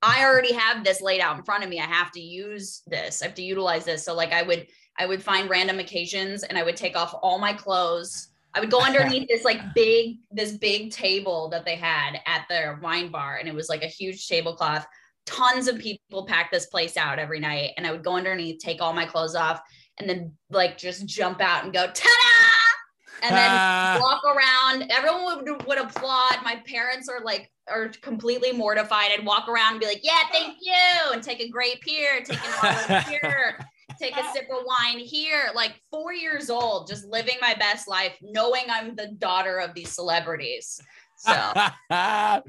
I already have this laid out in front of me. I have to use this. I have to utilize this. So like I would I would find random occasions and I would take off all my clothes. I would go underneath this like big this big table that they had at their wine bar and it was like a huge tablecloth. Tons of people packed this place out every night and I would go underneath, take all my clothes off and then like just jump out and go ta-da! And then ah. walk around. Everyone would, would applaud. My parents are like are completely mortified. I'd walk around and be like, "Yeah, thank you," and take a grape here, take an olive here, take a sip of wine here. Like four years old, just living my best life, knowing I'm the daughter of these celebrities. So yeah,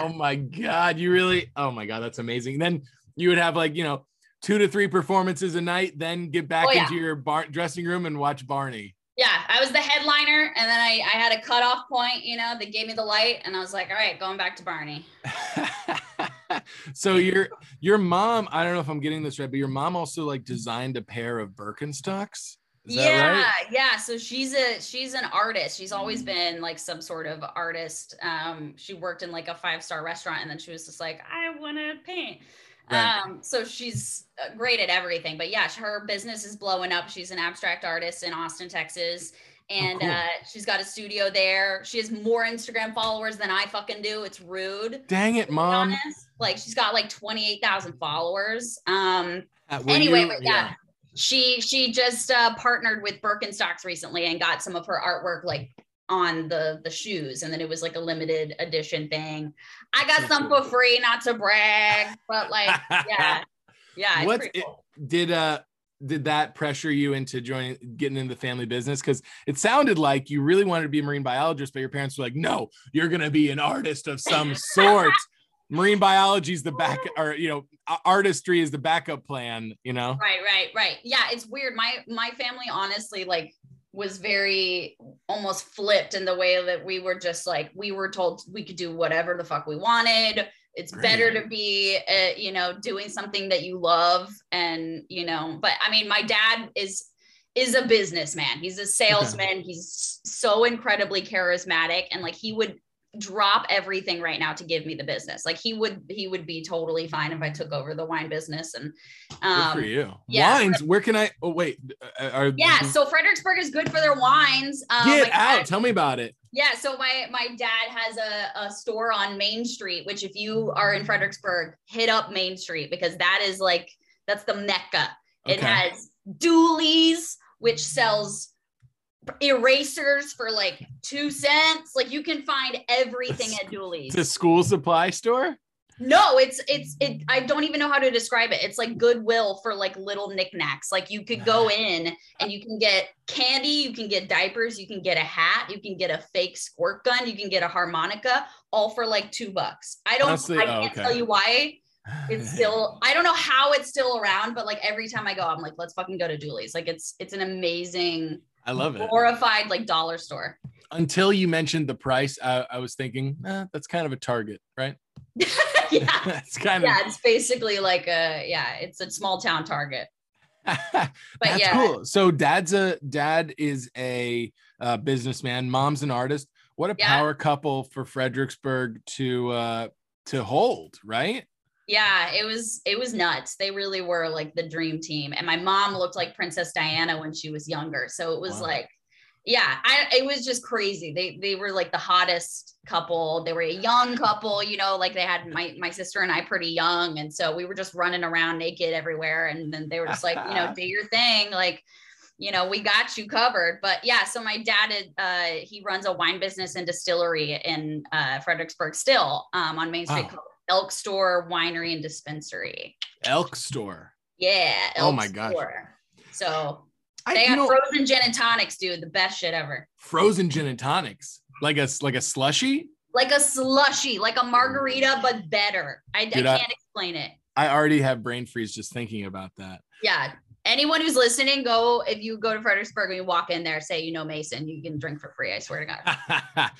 Oh my god, you really oh my god, that's amazing. Then you would have like, you know, two to three performances a night, then get back Oh, yeah. into your bar- dressing room and watch Barney. Yeah. I was the headliner, and then I I had a cutoff point. You know, they gave me the light, and I was like, "All right, going back to Barney." so your your mom, I don't know if I'm getting this right, but your mom also like designed a pair of Birkenstocks. Is that yeah right? yeah so she's a she's an artist she's always been like some sort of artist um she worked in like a five star restaurant and then she was just like i want to paint Right. Um, so she's uh, great at everything. But yeah, her business is blowing up. She's an abstract artist in Austin, Texas. And cool. uh, she's got a studio there. She has more Instagram followers than I fucking do. It's rude. Dang it, mom. Like she's got like 28,000 followers. Um, Uh, anyway, you- but yeah, she she just uh, partnered with Birkenstocks recently and got some of her artwork like on the the shoes, and then it was like a limited edition thing. I got some for free, not to brag, but like yeah, yeah. what cool. did uh did that pressure you into joining getting into the family business because it sounded like you really wanted to be a marine biologist but your parents were like no you're going to be an artist of some sort marine biology is the back or you know artistry is the backup plan you know Right, right, right. Yeah, it's weird. My my family honestly like was very almost flipped in the way that we were just like we were told we could do whatever the fuck we wanted. It's better to be uh, you know doing something that you love and you know but I mean my dad is is a businessman. He's a salesman. He's so incredibly charismatic and like he would drop everything right now to give me the business. Like he would he would be totally fine if I took over the wine business and good um for you yeah. wines where can i oh wait uh, are yeah, so Fredericksburg is good for their wines. Um, get out dad- tell me about it yeah, so my my dad has a, a store on Main Street, which if you are in Fredericksburg, hit up Main Street because that is like that's the mecca. It Okay. has Dooley's, which sells erasers for like two cents. Like you can find everything at Dooley's. it's a school supply store No, it's it's it. I don't even know how to describe it. It's like Goodwill for like little knickknacks. Like you could go ah. in and you can get candy, you can get diapers, you can get a hat, you can get a fake squirt gun, you can get a harmonica, all for like two bucks. I don't. Honestly, I oh, can't okay. tell you why it's still. I don't know how it's still around, but like every time I go, I'm like, let's fucking go to Dooley's. Like it's it's an amazing i love it Horrified like dollar store. until you mentioned the price i, I was thinking eh, that's kind of a target right yeah. that's kind of. Yeah, it's basically like a yeah, it's a small town Target. But That's yeah. cool. So dad's a dad is a uh, businessman. Mom's an artist. What a Yeah. power couple for Fredericksburg to uh, to hold, right? Yeah, it was it was nuts. They really were like the dream team. And my mom looked like Princess Diana when she was younger. So it was Wow. like yeah, I it was just crazy. They they were like the hottest couple. They were a young couple, you know, like they had my my sister and I pretty young and so we were just running around naked everywhere and then they were just like, you know, do your thing like you know, we got you covered. But yeah, so my dad, had, uh, he runs a wine business and distillery in uh, Fredericksburg still um, on Main Street Wow. Elk Store Winery and Dispensary. Elk store. Yeah. Oh my gosh. Store. So I, they have know, frozen gin and tonics, dude. The best shit ever. frozen gin and tonics, like a like a slushy. Like a slushy, like a margarita, mm. but better. I, I Dude, I- can't explain it. I already have brain freeze just thinking about that. Yeah. Anyone who's listening, go if you go to Fredericksburg and you walk in there, say you know Mason, you can drink for free. I swear to God.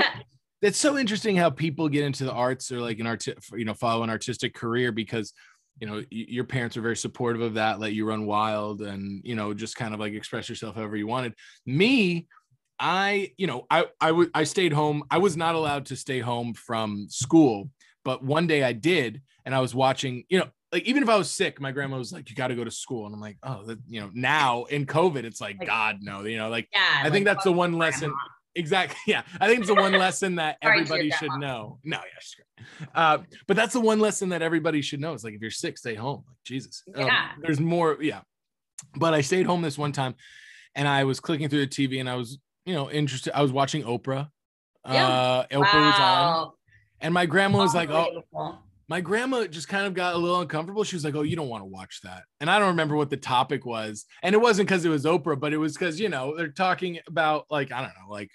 it's so interesting how people get into the arts or like an art you know follow an artistic career because you know your parents are very supportive of that let you run wild and you know just kind of like express yourself however you wanted me i you know i i stayed home i was not allowed to stay home from school but one day i did and i was watching you know like even if i was sick my grandma was like you got to go to school and i'm like oh that, you know now in covid it's like god no you know like yeah. I like, think that's the one lesson. Exactly. Yeah. I think it's the one lesson that Sorry to your everybody should grandma. know. No, yeah, great. Uh, but that's the one lesson that everybody should know. It's like if you're sick, stay home. Like Jesus. Um, Yeah. there's more. Yeah. But I stayed home this one time, and I was clicking through the TV, and I was, you know, interested. I was watching Oprah. Yeah. Uh, Oprah was on, Wow. and my grandma was like, "Oh, my grandma just kind of got a little uncomfortable. She was like, "Oh, you don't want to watch that." And I don't remember what the topic was, and it wasn't because it was Oprah, but it was because you know they're talking about like I don't know, like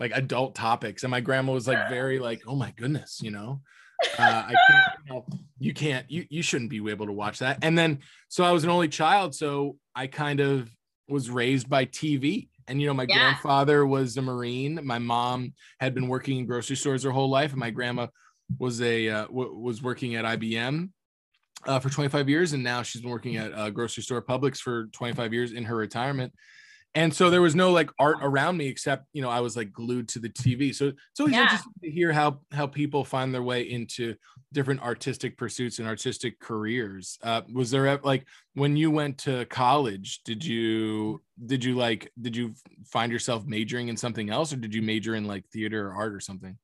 like adult topics, and my grandma was like very like, "Oh my goodness," you know. Uh, I can't, you, know, you can't, you you shouldn't be able to watch that. And then, so I was an only child, so I kind of was raised by TV. And you know, my Yeah. grandfather was a Marine. My mom had been working in grocery stores her whole life, and my grandma was a uh, w- was working at IBM uh, for 25 years, and now she's been working at a grocery store Publix for 25 years in her retirement. And so there was no like art around me except you know i was like glued to the tv so it's always Yeah. interesting to hear how how people find their way into different artistic pursuits and artistic careers uh was there like when you went to college did you did you like did you find yourself majoring in something else or did you major in like theater or art or something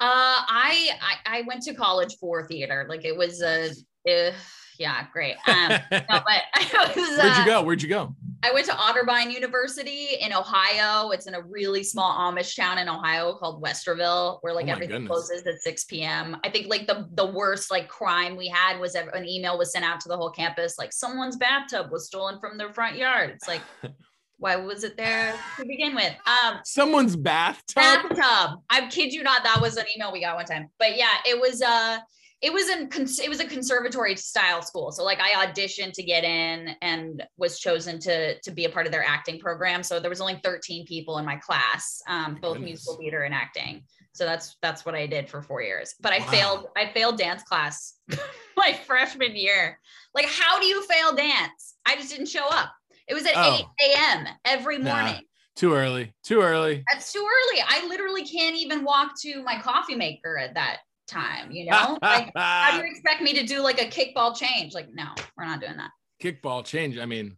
Uh, I, I I went to college for theater. Like it was a, uh, yeah, great. Um, no, but I was. where'd you uh, go where'd you go I went to Otterbein University in Ohio. It's in a really small Amish town in Ohio called Westerville, where like Oh everything goodness. closes at 6 p.m. I think like the the worst like crime we had was an email was sent out to the whole campus like someone's bathtub was stolen from their front yard. It's like, why was it there to begin with? Um, someone's bathtub bathtub. I kid you not, that was an email we got one time. But yeah, it was uh it was in it was a conservatory style school. So like I auditioned to get in and was chosen to to be a part of their acting program. So there was only 13 people in my class, um, both Goodness. musical theater and acting. So that's that's what I did for four years. But I Wow. failed I failed dance class my freshman year. Like how do you fail dance? I just didn't show up. It was at Oh. 8 a.m. every Nah. morning. too early too early That's too early. I literally can't even walk to my coffee maker at that time, you know? like how do you expect me to do like a kickball change? Like, no, we're not doing that. kickball change. I mean,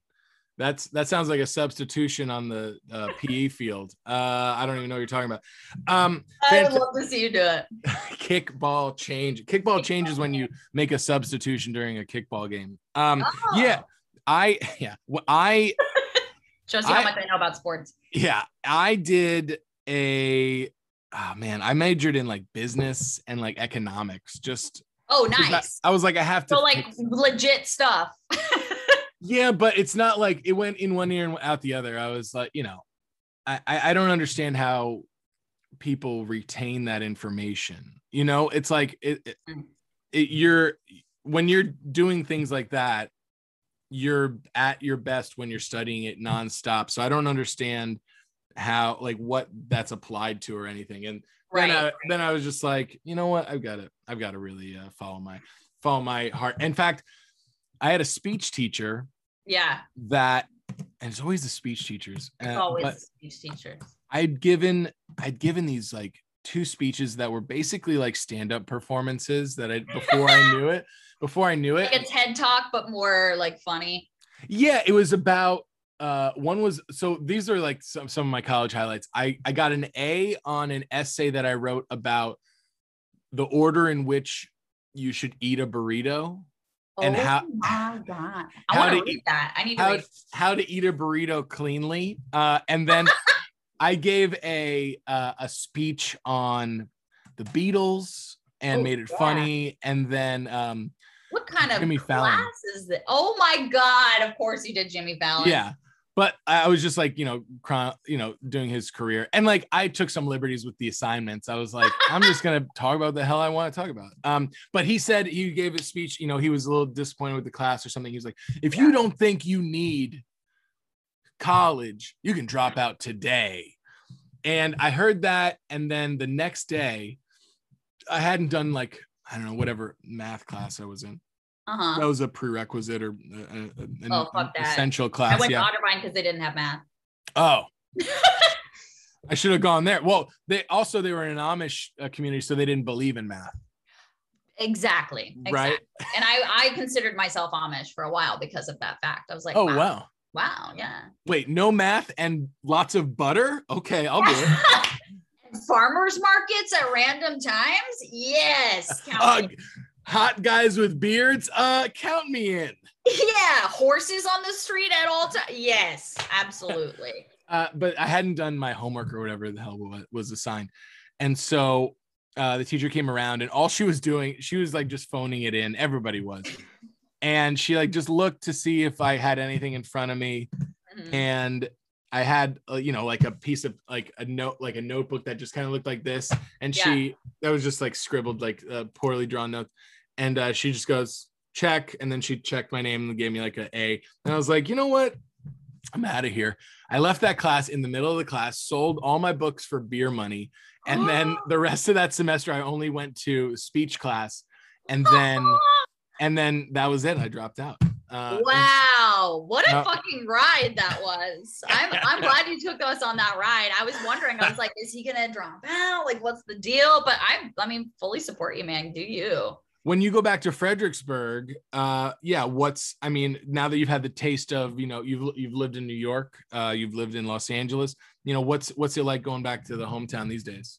that's that sounds like a substitution on the uh, PE field. Uh, I don't even know what you're talking about. Um, I would love to see you do it. kickball change. Kickball change is when you make a substitution during a kickball game. Um, yeah, Oh, I yeah, well, I Shows you how I- much I know about sports. yeah, I did a. Oh man, I majored in like business and like economics. Just oh I- nice. I, was like, I have to. So like legit stuff. Yeah, but it's not like it went in one ear and out the other. I was like, you know, I I I don't understand how people retain that information. You know, it's like it, it, Mm. it you're when you're doing things like that, you're at your best when you're studying it nonstop. So I don't understand how like what that's applied to or anything. And then right. I, then I was just like, you know what? I've got to I've got to really uh, follow my follow my heart. In fact, I had a speech teacher yeah. that and it's always the speech teachers uh, Always speech teachers i'd given i'd given these like two speeches that were basically like stand-up performances that i before i knew it before i knew it Like a TED talk, but more like funny. yeah it was about uh one was so these are like some, some of my college highlights i i got an a on an essay that i wrote about the order in which you should eat a burrito And oh how- my god. I how want to to eat- that. I need to how, read how to eat a burrito cleanly uh and then i gave a uh, a speech on the beatles and Oh, made it yeah. funny and then um what kind of Jimmy Fallon. is that? Oh my god. Of course you did Jimmy Fallon. yeah but i was just like you know chron- you know doing his career. And like i took some liberties with the assignments. I was like i'm just gonna talk about the hell i want to talk about. Um but he said he gave a speech you know he was a little disappointed with the class or something. He was like if you don't think you need college you can drop out today. And i heard that and then the next day i hadn't done like i don't know whatever math class i was in Uh-huh. that was a prerequisite or uh, uh, an Oh, that. essential I class went yeah to Otterbein because they didn't have math. Oh, I should have gone there. Well, they also they were in an Amish uh, community, so they didn't believe in math, Exactly. right? exactly. And I, I considered myself Amish for a while because of that fact. I was like, oh wow, wow. wow, yeah. Wait, no math and lots of butter? Okay, I'll do it. Farmers markets at random times? Yes. count Uh. Hot guys with beards? Uh, count me in. yeah. Horses on the street at all times? Yes, absolutely. Uh, but I hadn't done my homework or whatever the hell was assigned, and so uh, the teacher came around, and all she was doing, she was like just phoning it in. Everybody was, and she like just looked to see if I had anything in front of me, Mhm. and I had uh, you know like a piece of like a note like a notebook that just kind of looked like this and Yeah. she that was just like scribbled like uh, poorly drawn notes and uh, she just goes check and then she checked my name and gave me like an A and I was like you know what? I'm out of here. I left that class in the middle of the class sold all my books for beer money and then the rest of that semester I only went to speech class and then and then that was it I dropped out Uh, wow, what a Uh, fucking ride that was. I'm I'm glad you took us on that ride. I was wondering, I was like, is he gonna drop out? Like, what's the deal? But I I mean, fully support you, man. Do you? when you go back to Fredericksburg, uh, yeah, what's I mean, now that you've had the taste of, you know, you've you've lived in New York, uh, you've lived in Los Angeles, you know, what's what's it like going back to the hometown these days?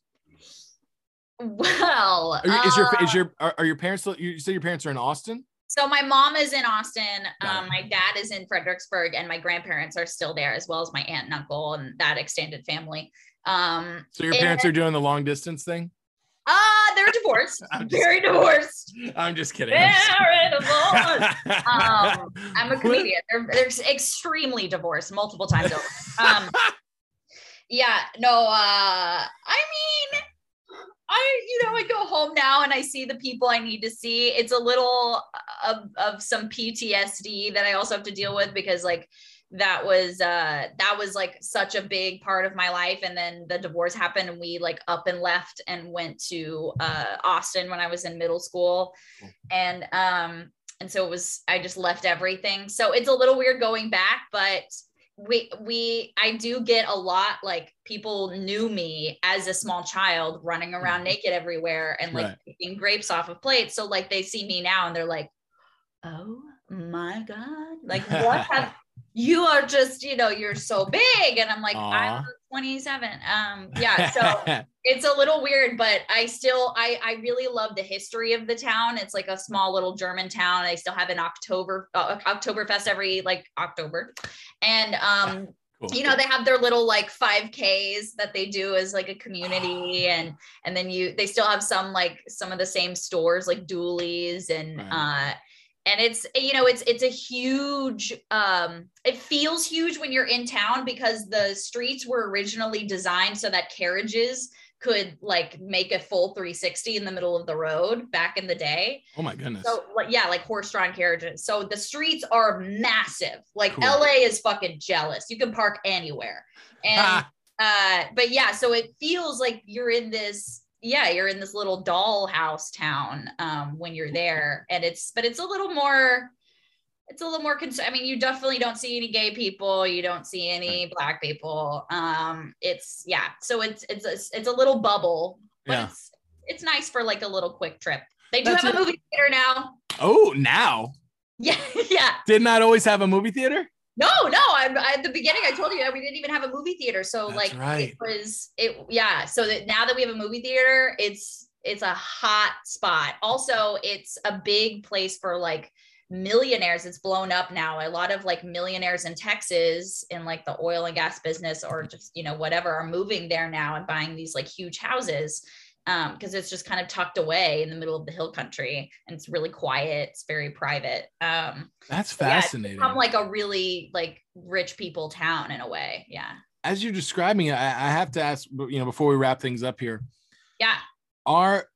Well, is your uh, is your are, are your parents still- you said your parents are in Austin? So my mom is in Austin. Um, my dad is in Fredericksburg, and my grandparents are still there, as well as my aunt and uncle and that extended family. Um, So your and- parents are doing the long distance thing? ah, they're divorced, I'm very divorced, I'm just kidding. I'm just kidding. divorced. Um, I'm a comedian. They're, they're extremely divorced multiple times over. Um, yeah, no, uh, I mean, I, you know, I go home now and I see the people I need to see. It's a little of, of some PTSD that I also have to deal with because like that was uh that was like such a big part of my life. And then the divorce happened and we like up and left and went to uh Austin when I was in middle school. And um and so it was I just left everything. So it's a little weird going back but we we I do get a lot like people knew me as a small child running around Mhm. naked everywhere and like Right. picking grapes off of plates so like they see me now and they're like oh my god like what have you are just you know you're so big and i'm like Aw. i'm 27 um yeah so it's a little weird but i still i i really love the history of the town. It's like a small little german town. They still have an october uh, oktoberfest every like october. And um Cool. you know they have their little like 5ks that they do as like a community. And and then you they still have some like some of the same stores like Dooley's and Right. uh and it's you know it's it's a huge um it feels huge when you're in town because the streets were originally designed so that carriages could like make a full 360 in the middle of the road back in the day oh my goodness. so like yeah, like horse-drawn carriages. So the streets are massive. Like Cool. LA is fucking jealous. You can park anywhere. And Ah, uh but yeah, so it feels like you're in this yeah, you're in this little dollhouse town um when you're there and it's but it's a little more it's a little more concerned. I mean, you definitely don't see any gay people. You don't see any black people. Um, it's yeah. So it's it's a, it's a little bubble, but Yeah. it's it's nice for like a little quick trip. They do That's have a movie theater now. oh, now Yeah, yeah. did not always have a movie theater. No, no. I, I, at the beginning, I told you that we didn't even have a movie theater. So That's like, right. it was it. Yeah. So that now that we have a movie theater, it's it's a hot spot. Also, it's a big place for like millionaires. It's blown up now. A lot of like millionaires in Texas in like the oil and gas business or just you know whatever are moving there now and buying these like huge houses um because it's just kind of tucked away in the middle of the hill country and it's really quiet it's very private um That's yeah, it's fascinating. become like a really like rich people town in a way. Yeah. As you're describing it, I, I have to ask, you know, before we wrap things up here, Yeah. are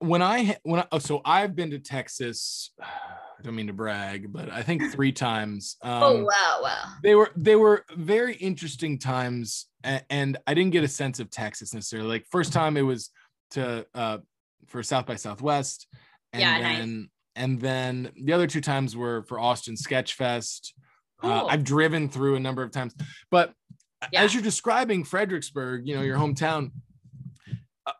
when I when I, oh, so I've been to Texas. I don't mean to brag, but I think three times. Um, oh wow, wow. they were they were very interesting times and, and i didn't get a sense of texas necessarily like first time it was to uh for south by southwest and Yeah, nice. then and then the other two times were for austin sketch fest uh, i've driven through a number of times but Yeah. as you're describing fredericksburg you know your hometown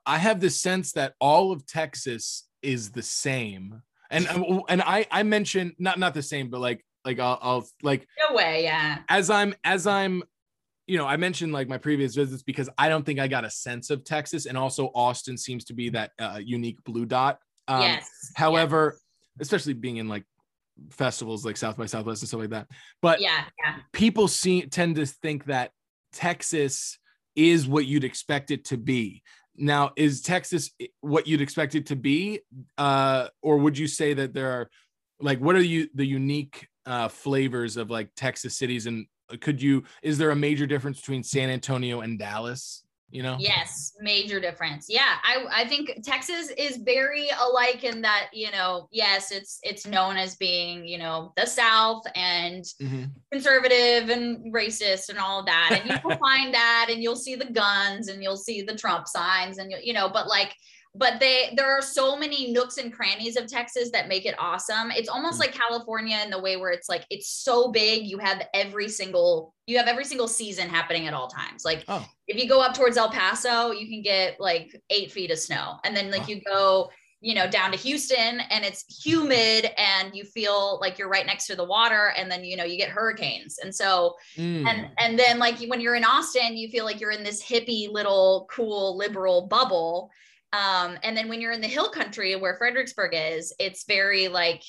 I- have this sense that all of texas is the same and and i i mentioned not not the same but like like i'll, I'll like No way. Yeah. as I'm as I'm you know, I mentioned like my previous visits because I don't think I got a sense of Texas and also Austin seems to be that uh, unique blue dot. Um, yes. However, especially being in like festivals like South by Southwest and stuff like that. But Yeah. Yeah. people see tend to think that Texas is what you'd expect it to be. Now, is Texas what you'd expect it to be, uh, or would you say that there are like what are you the unique uh, flavors of like Texas cities, and could you is there a major difference between San Antonio and Dallas? You know, Yes, major difference. Yeah, I I think Texas is very alike in that you know yes it's it's known as being you know the South and Mhm. conservative and racist and all that and you will find that and you'll see the guns and you'll see the Trump signs and you you know but like but they there are so many nooks and crannies of Texas that make it awesome. It's almost Mm. like California in the way where it's like it's so big, you have every single you have every single season happening at all times. Like Oh. if you go up towards El Paso, you can get like eight feet of snow, and then like Wow. you go you know down to Houston and it's humid and you feel like you're right next to the water and then you know you get hurricanes and so Mm. and and then like when you're in austin you feel like you're in this hippie little cool liberal bubble um and then when you're in the hill country where fredericksburg is it's very like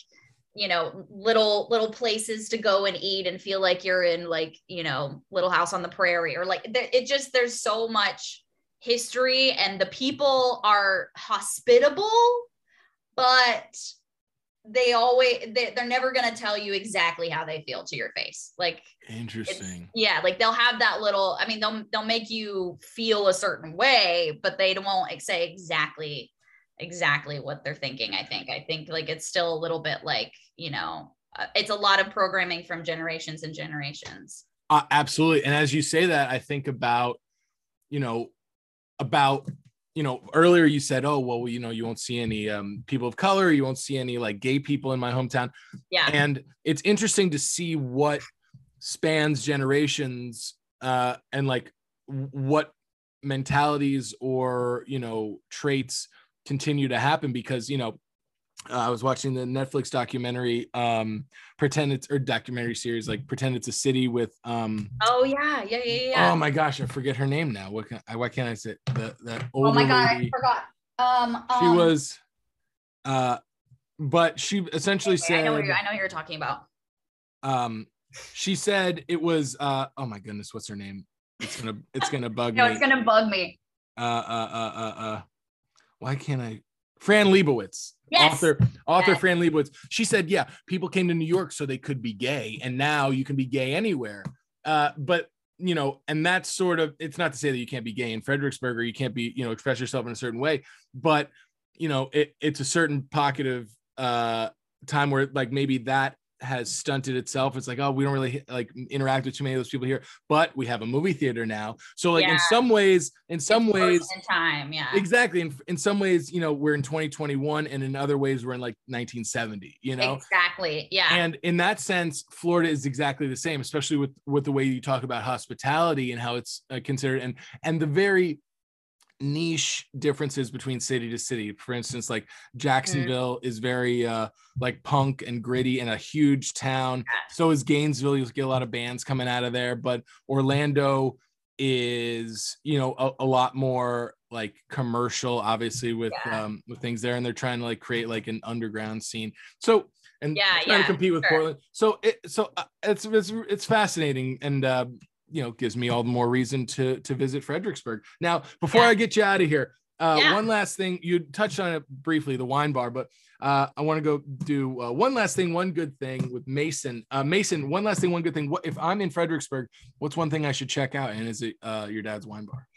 you know little little places to go and eat and feel like you're in like you know little house on the prairie or like it just there's so much history and the people are hospitable but they always they, they're never going to tell you exactly how they feel to your face like Interesting. yeah like they'll have that little i mean they'll they'll make you feel a certain way but they won't say exactly exactly what they're thinking i think i think like it's still a little bit like you know uh, it's a lot of programming from generations and generations Uh, absolutely. And as you say that, I think about, you know, about, you know, earlier you said, oh, well, you know, you won't see any um, people of color, you won't see any like gay people in my hometown. yeah And it's interesting to see what spans generations uh, and like what mentalities or, you know, traits continue to happen because, you know, uh, I was watching the Netflix documentary, um, pretend it's or documentary series like pretend it's a city with um oh yeah. Yeah yeah yeah oh my gosh I forget her name now. What can I why can't I say the that old. oh my god lady. i forgot. Um, she um, was uh but she essentially okay, I know, what you're, I know you're talking about. Um she said it was uh oh my goodness what's her name? It's gonna it's gonna bug no me. it's gonna bug me. Uh uh uh uh uh why can't I Fran Lebowitz Yes. author author Yes. Fran Lebowitz she said yeah people came to New York so they could be gay and now you can be gay anywhere uh but you know and that's sort of it's not to say that you can't be gay in Fredericksburg or you can't be you know express yourself in a certain way but you know it, it's a certain pocket of uh time where like maybe that has stunted itself. It's like oh we don't really like interact with too many of those people here but we have a movie theater now. So like in some ways in some It's ways in time yeah. Exactly in, in some ways you know we're in 2021 and in other ways we're in like 1970 you know? Exactly yeah. And in that sense florida is exactly the same especially with with the way you talk about hospitality and how it's uh, considered and and the very niche differences between city to city. For instance like jacksonville is very uh like punk and gritty and a huge town. So is gainesville. You'll get a lot of bands coming out of there but orlando is you know a, a lot more like commercial obviously with Yeah. um with things there and they're trying to like create like an underground scene. So and Yeah, trying to yeah, compete with sure. portland. So it so uh, it's it's it's fascinating and uh you know gives me all the more reason to to visit fredericksburg now before Yeah. i get you out of here uh Yeah. one last thing you touched on it briefly the wine bar but uh, I want to go do uh, one last thing, one good thing with Mason. Uh, Mason, one last thing, one good thing. What if I'm in Fredericksburg? What's one thing I should check out? And is it uh, your dad's wine bar?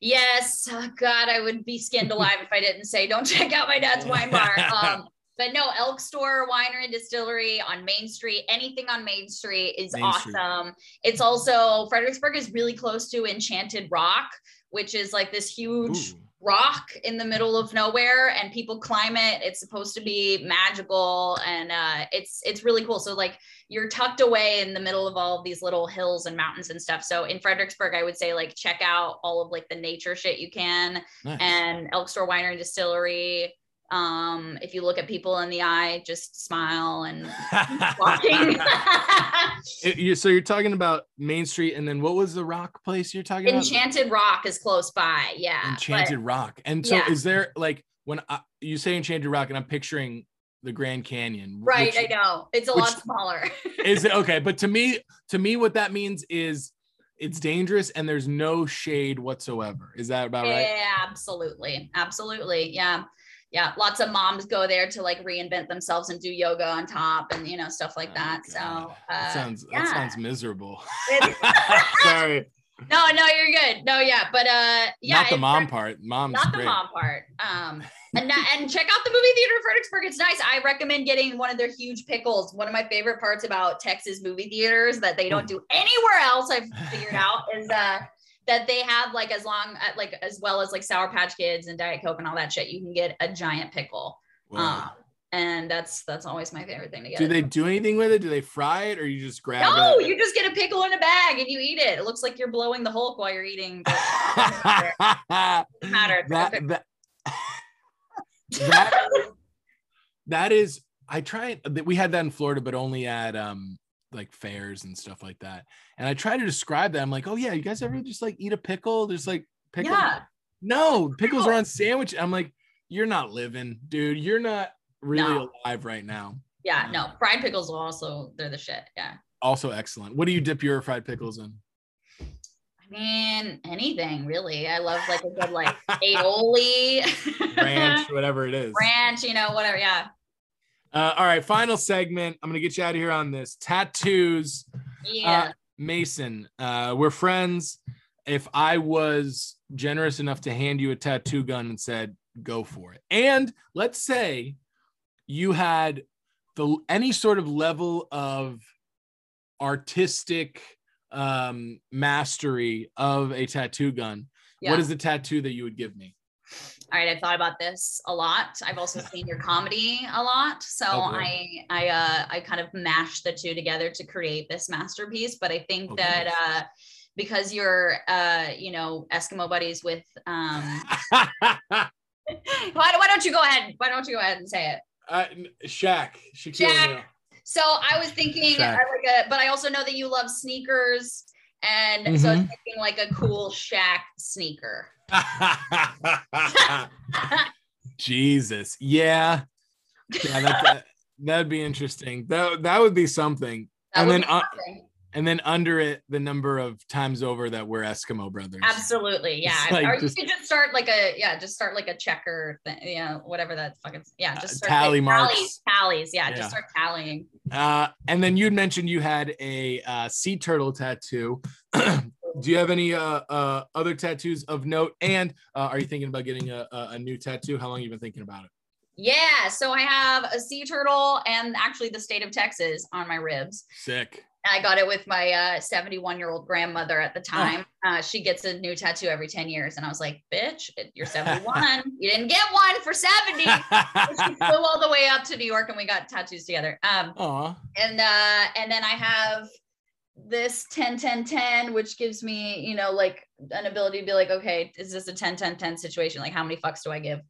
Yes, oh God, I would be skinned alive if I didn't say, "Don't check out my dad's wine bar." Um, but no, Elk Store Winery and Distillery on Main Street. Anything on Main Street is Main Street. awesome. It's also Fredericksburg is really close to Enchanted Rock, which is like this huge Ooh. rock in the middle of nowhere, and people climb it. It's supposed to be magical, and uh, it's it's really cool. So like you're tucked away in the middle of all of these little hills and mountains and stuff. So in Fredericksburg, I would say like check out all of like the nature shit you can Nice. and Elk Store Winery and Distillery. Um, if you look at people in the eye, just smile and walking. So you're talking about Main Street, and then what was the rock place you're talking about? Enchanted Rock is close by. Yeah. but- Enchanted Rock. And so Yeah. is there like when I, you say Enchanted Rock, and I'm picturing the Grand Canyon. right. which- I know. It's a lot smaller. is it okay but to me to me what that means is it's dangerous and there's no shade whatsoever is that about right Yeah, absolutely. Absolutely. Yeah. Yeah. Lots of moms go there to like reinvent themselves and do yoga on top and, you know, stuff like Oh, that. God. So, uh, that sounds yeah. that sounds miserable sorry no, no, you're good. No, yeah. But, uh, yeah. not the mom part mom's not the mom part. Um, and and check out the movie theater in Fredericksburg. It's nice. I recommend getting one of their huge pickles. One of my favorite parts about Texas movie theaters that they don't do anywhere else. I've figured out is uh that they have like as long uh, like as well as like Sour Patch Kids and Diet Coke and all that shit. You can get a giant pickle. Wow. Um, and that's that's always my favorite thing to get. do they do anything with it? Do they fry it or you just grab No, it? you just get a pickle in a bag and you eat it. It looks like you're blowing the Hulk while you're eating. but that, it doesn't matter. That, that, that is I try we had that in Florida, but only at um like fairs and stuff like that. And I try to describe that. I'm like, oh yeah, you guys ever mm-hmm. just like eat a pickle? There's like pickle. Yeah. No, pickles Pickle. are on sandwich. I'm like, you're not living, dude. You're not really No. alive right now. Yeah, no, um fried pickles are also they're the shit. Yeah. Also excellent. What do you dip your fried pickles in? I mean, anything really. I love like a good like aioli, Ranch, whatever it is. ranch, you know, whatever. Yeah. Uh, all right, final segment. I'm gonna get you out of here on this. Tattoos. Yeah. Uh, Mason, uh, we're friends. If I was generous enough to hand you a tattoo gun and said, go for it. And let's say you had the any sort of level of artistic um mastery of a tattoo gun. yeah. What is the tattoo that you would give me? All right, I've thought about this a lot. I've also seen your comedy a lot, so Oh. I I uh I kind of mashed the two together to create this masterpiece. But I think Oh, that uh because you're uh you know Eskimo buddies with um why, why don't you go ahead why don't you go ahead and say it uh, Shaq. Shaquille Shaq. So I was thinking, I like a, but I also know that you love sneakers, and so I was thinking like a cool Shaq sneaker. Jesus. Yeah. Yeah, that, that, that'd be interesting. That that would be something. That And then, be uh, something. And then under it, the number of times over that we're Eskimo brothers. absolutely, yeah. Like or just- you could just start like a yeah, just start like a checker, thing, you know, whatever that fucking yeah, just Uh, start tally like, marks. tallies, tallies, yeah, Yeah. just start tallying. Uh, and then you'd mentioned you had a uh, sea turtle tattoo. Do you have any uh, uh, other tattoos of note? And uh, are you thinking about getting a, a, a new tattoo? How long have you been thinking about it? Yeah, so I have a sea turtle and actually the state of Texas on my ribs. Sick. I got it with my 71 year old grandmother at the time. Uh, she gets a new tattoo every 10 years. And I was like, bitch, you're 71. you didn't get one for 70. So she flew all the way up to New York and we got tattoos together. Um, Aw. and uh, and then I have this 10 10 10, which gives me, you know, like an ability to be like, okay, is this a 10 10 10 situation? Like, how many fucks do I give?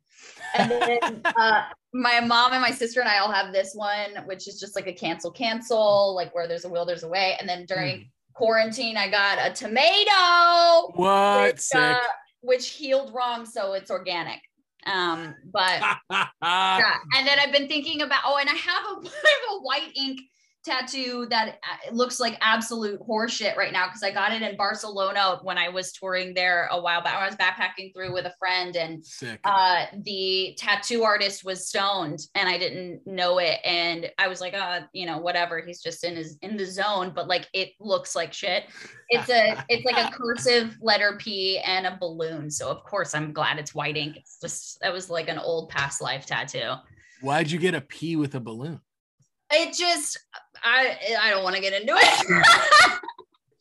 And then uh, my mom and my sister and I all have this one, which is just like a cancel, cancel, like where there's a will, there's a way. And then during quarantine, I got a tomato, What? which, Sick. uh, which healed wrong, so it's organic. Um, but yeah. And then I've been thinking about oh, and I have a, I have a white ink tattoo that uh, looks like absolute horseshit right now because I got it in Barcelona when I was touring there a while back. I was backpacking through with a friend and uh the tattoo artist was stoned and I didn't know it and I was like uh you know whatever he's just in his in the zone but like it looks like shit it's a it's like a cursive letter P and a balloon so of course I'm glad it's white ink it's just that was like an old past life tattoo Why'd you get a P with a balloon? it just I I don't want to get into it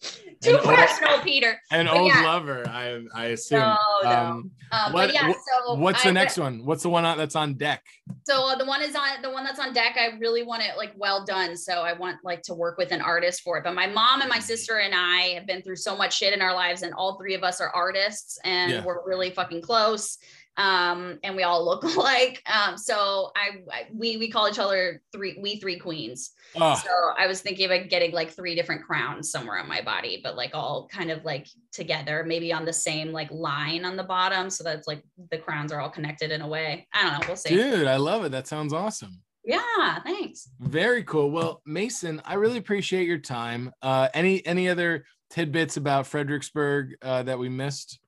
too An old- personal Peter An But old yeah. lover, I I assume. no no Um, um, what- but yeah so what's the I- next one? What's the one on, that's on deck? So uh, the one is on the one that's on deck. I really want it like well done. So I want like to work with an artist for it. But my mom and my sister and I have been through so much shit in our lives, and all three of us are artists, and Yeah. we're really fucking close. Um, and we all look alike. Um, so I, I we we call each other three we three queens. Oh, So I was thinking about getting like three different crowns somewhere on my body, but like all kind of like together, maybe on the same like line on the bottom. So that's like the crowns are all connected in a way. I don't know. We'll see. dude, I love it. That sounds awesome. Yeah, thanks. Very cool. Well, Mason, I really appreciate your time. Uh, any any other tidbits about Fredericksburg uh, that we missed?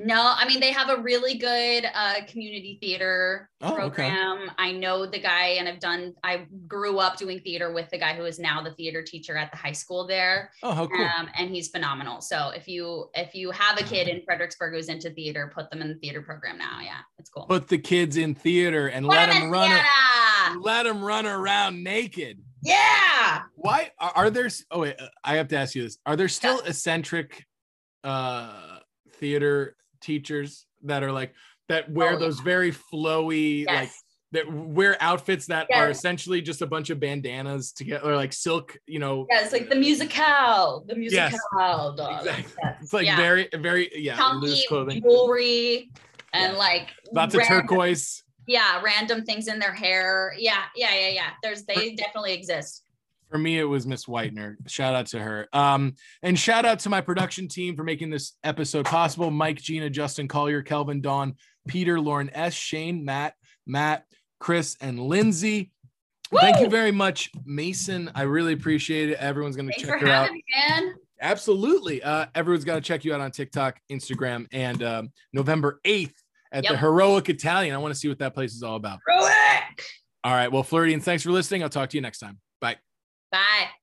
No, I mean they have a really good uh, community theater Oh, okay. program. I know the guy, and I've done. I grew up doing theater with the guy who is now the theater teacher at the high school there, Oh, how cool. um, and he's phenomenal. So if you if you have a kid in Fredericksburg who's into theater, put them in the theater program now. Yeah, it's cool. Put the kids in theater and Put let 'em them run. theater! Let them run around naked. Yeah. Why are, are there? Oh wait, uh, I have to ask you this. Are there still eccentric uh theater teachers that are like that wear Oh, those very flowy like that wear outfits that are essentially just a bunch of bandanas together or like silk you know Yeah, it's like the musical, the musical. Yes. dog. Exactly. Yes. it's like yeah. very very yeah chunky loose clothing jewelry and like lots of turquoise Yeah, random things in their hair. Yeah, yeah, yeah, yeah. There's they definitely exist. For me it was miss whitener. Shout out to her. Um and shout out to my production team for making this episode possible. Mike gina justin collier kelvin dawn peter lauren s shane matt matt chris and lindsay. Thank you very much mason. I really appreciate it. Everyone's gonna Thanks check her out. having me, man. absolutely. Uh everyone's got to check you out on tiktok instagram and um november 8th at the heroic italian. I want to see what that place is all about. Heroic. all right. Well flirty and thanks for listening. I'll talk to you next time Bye.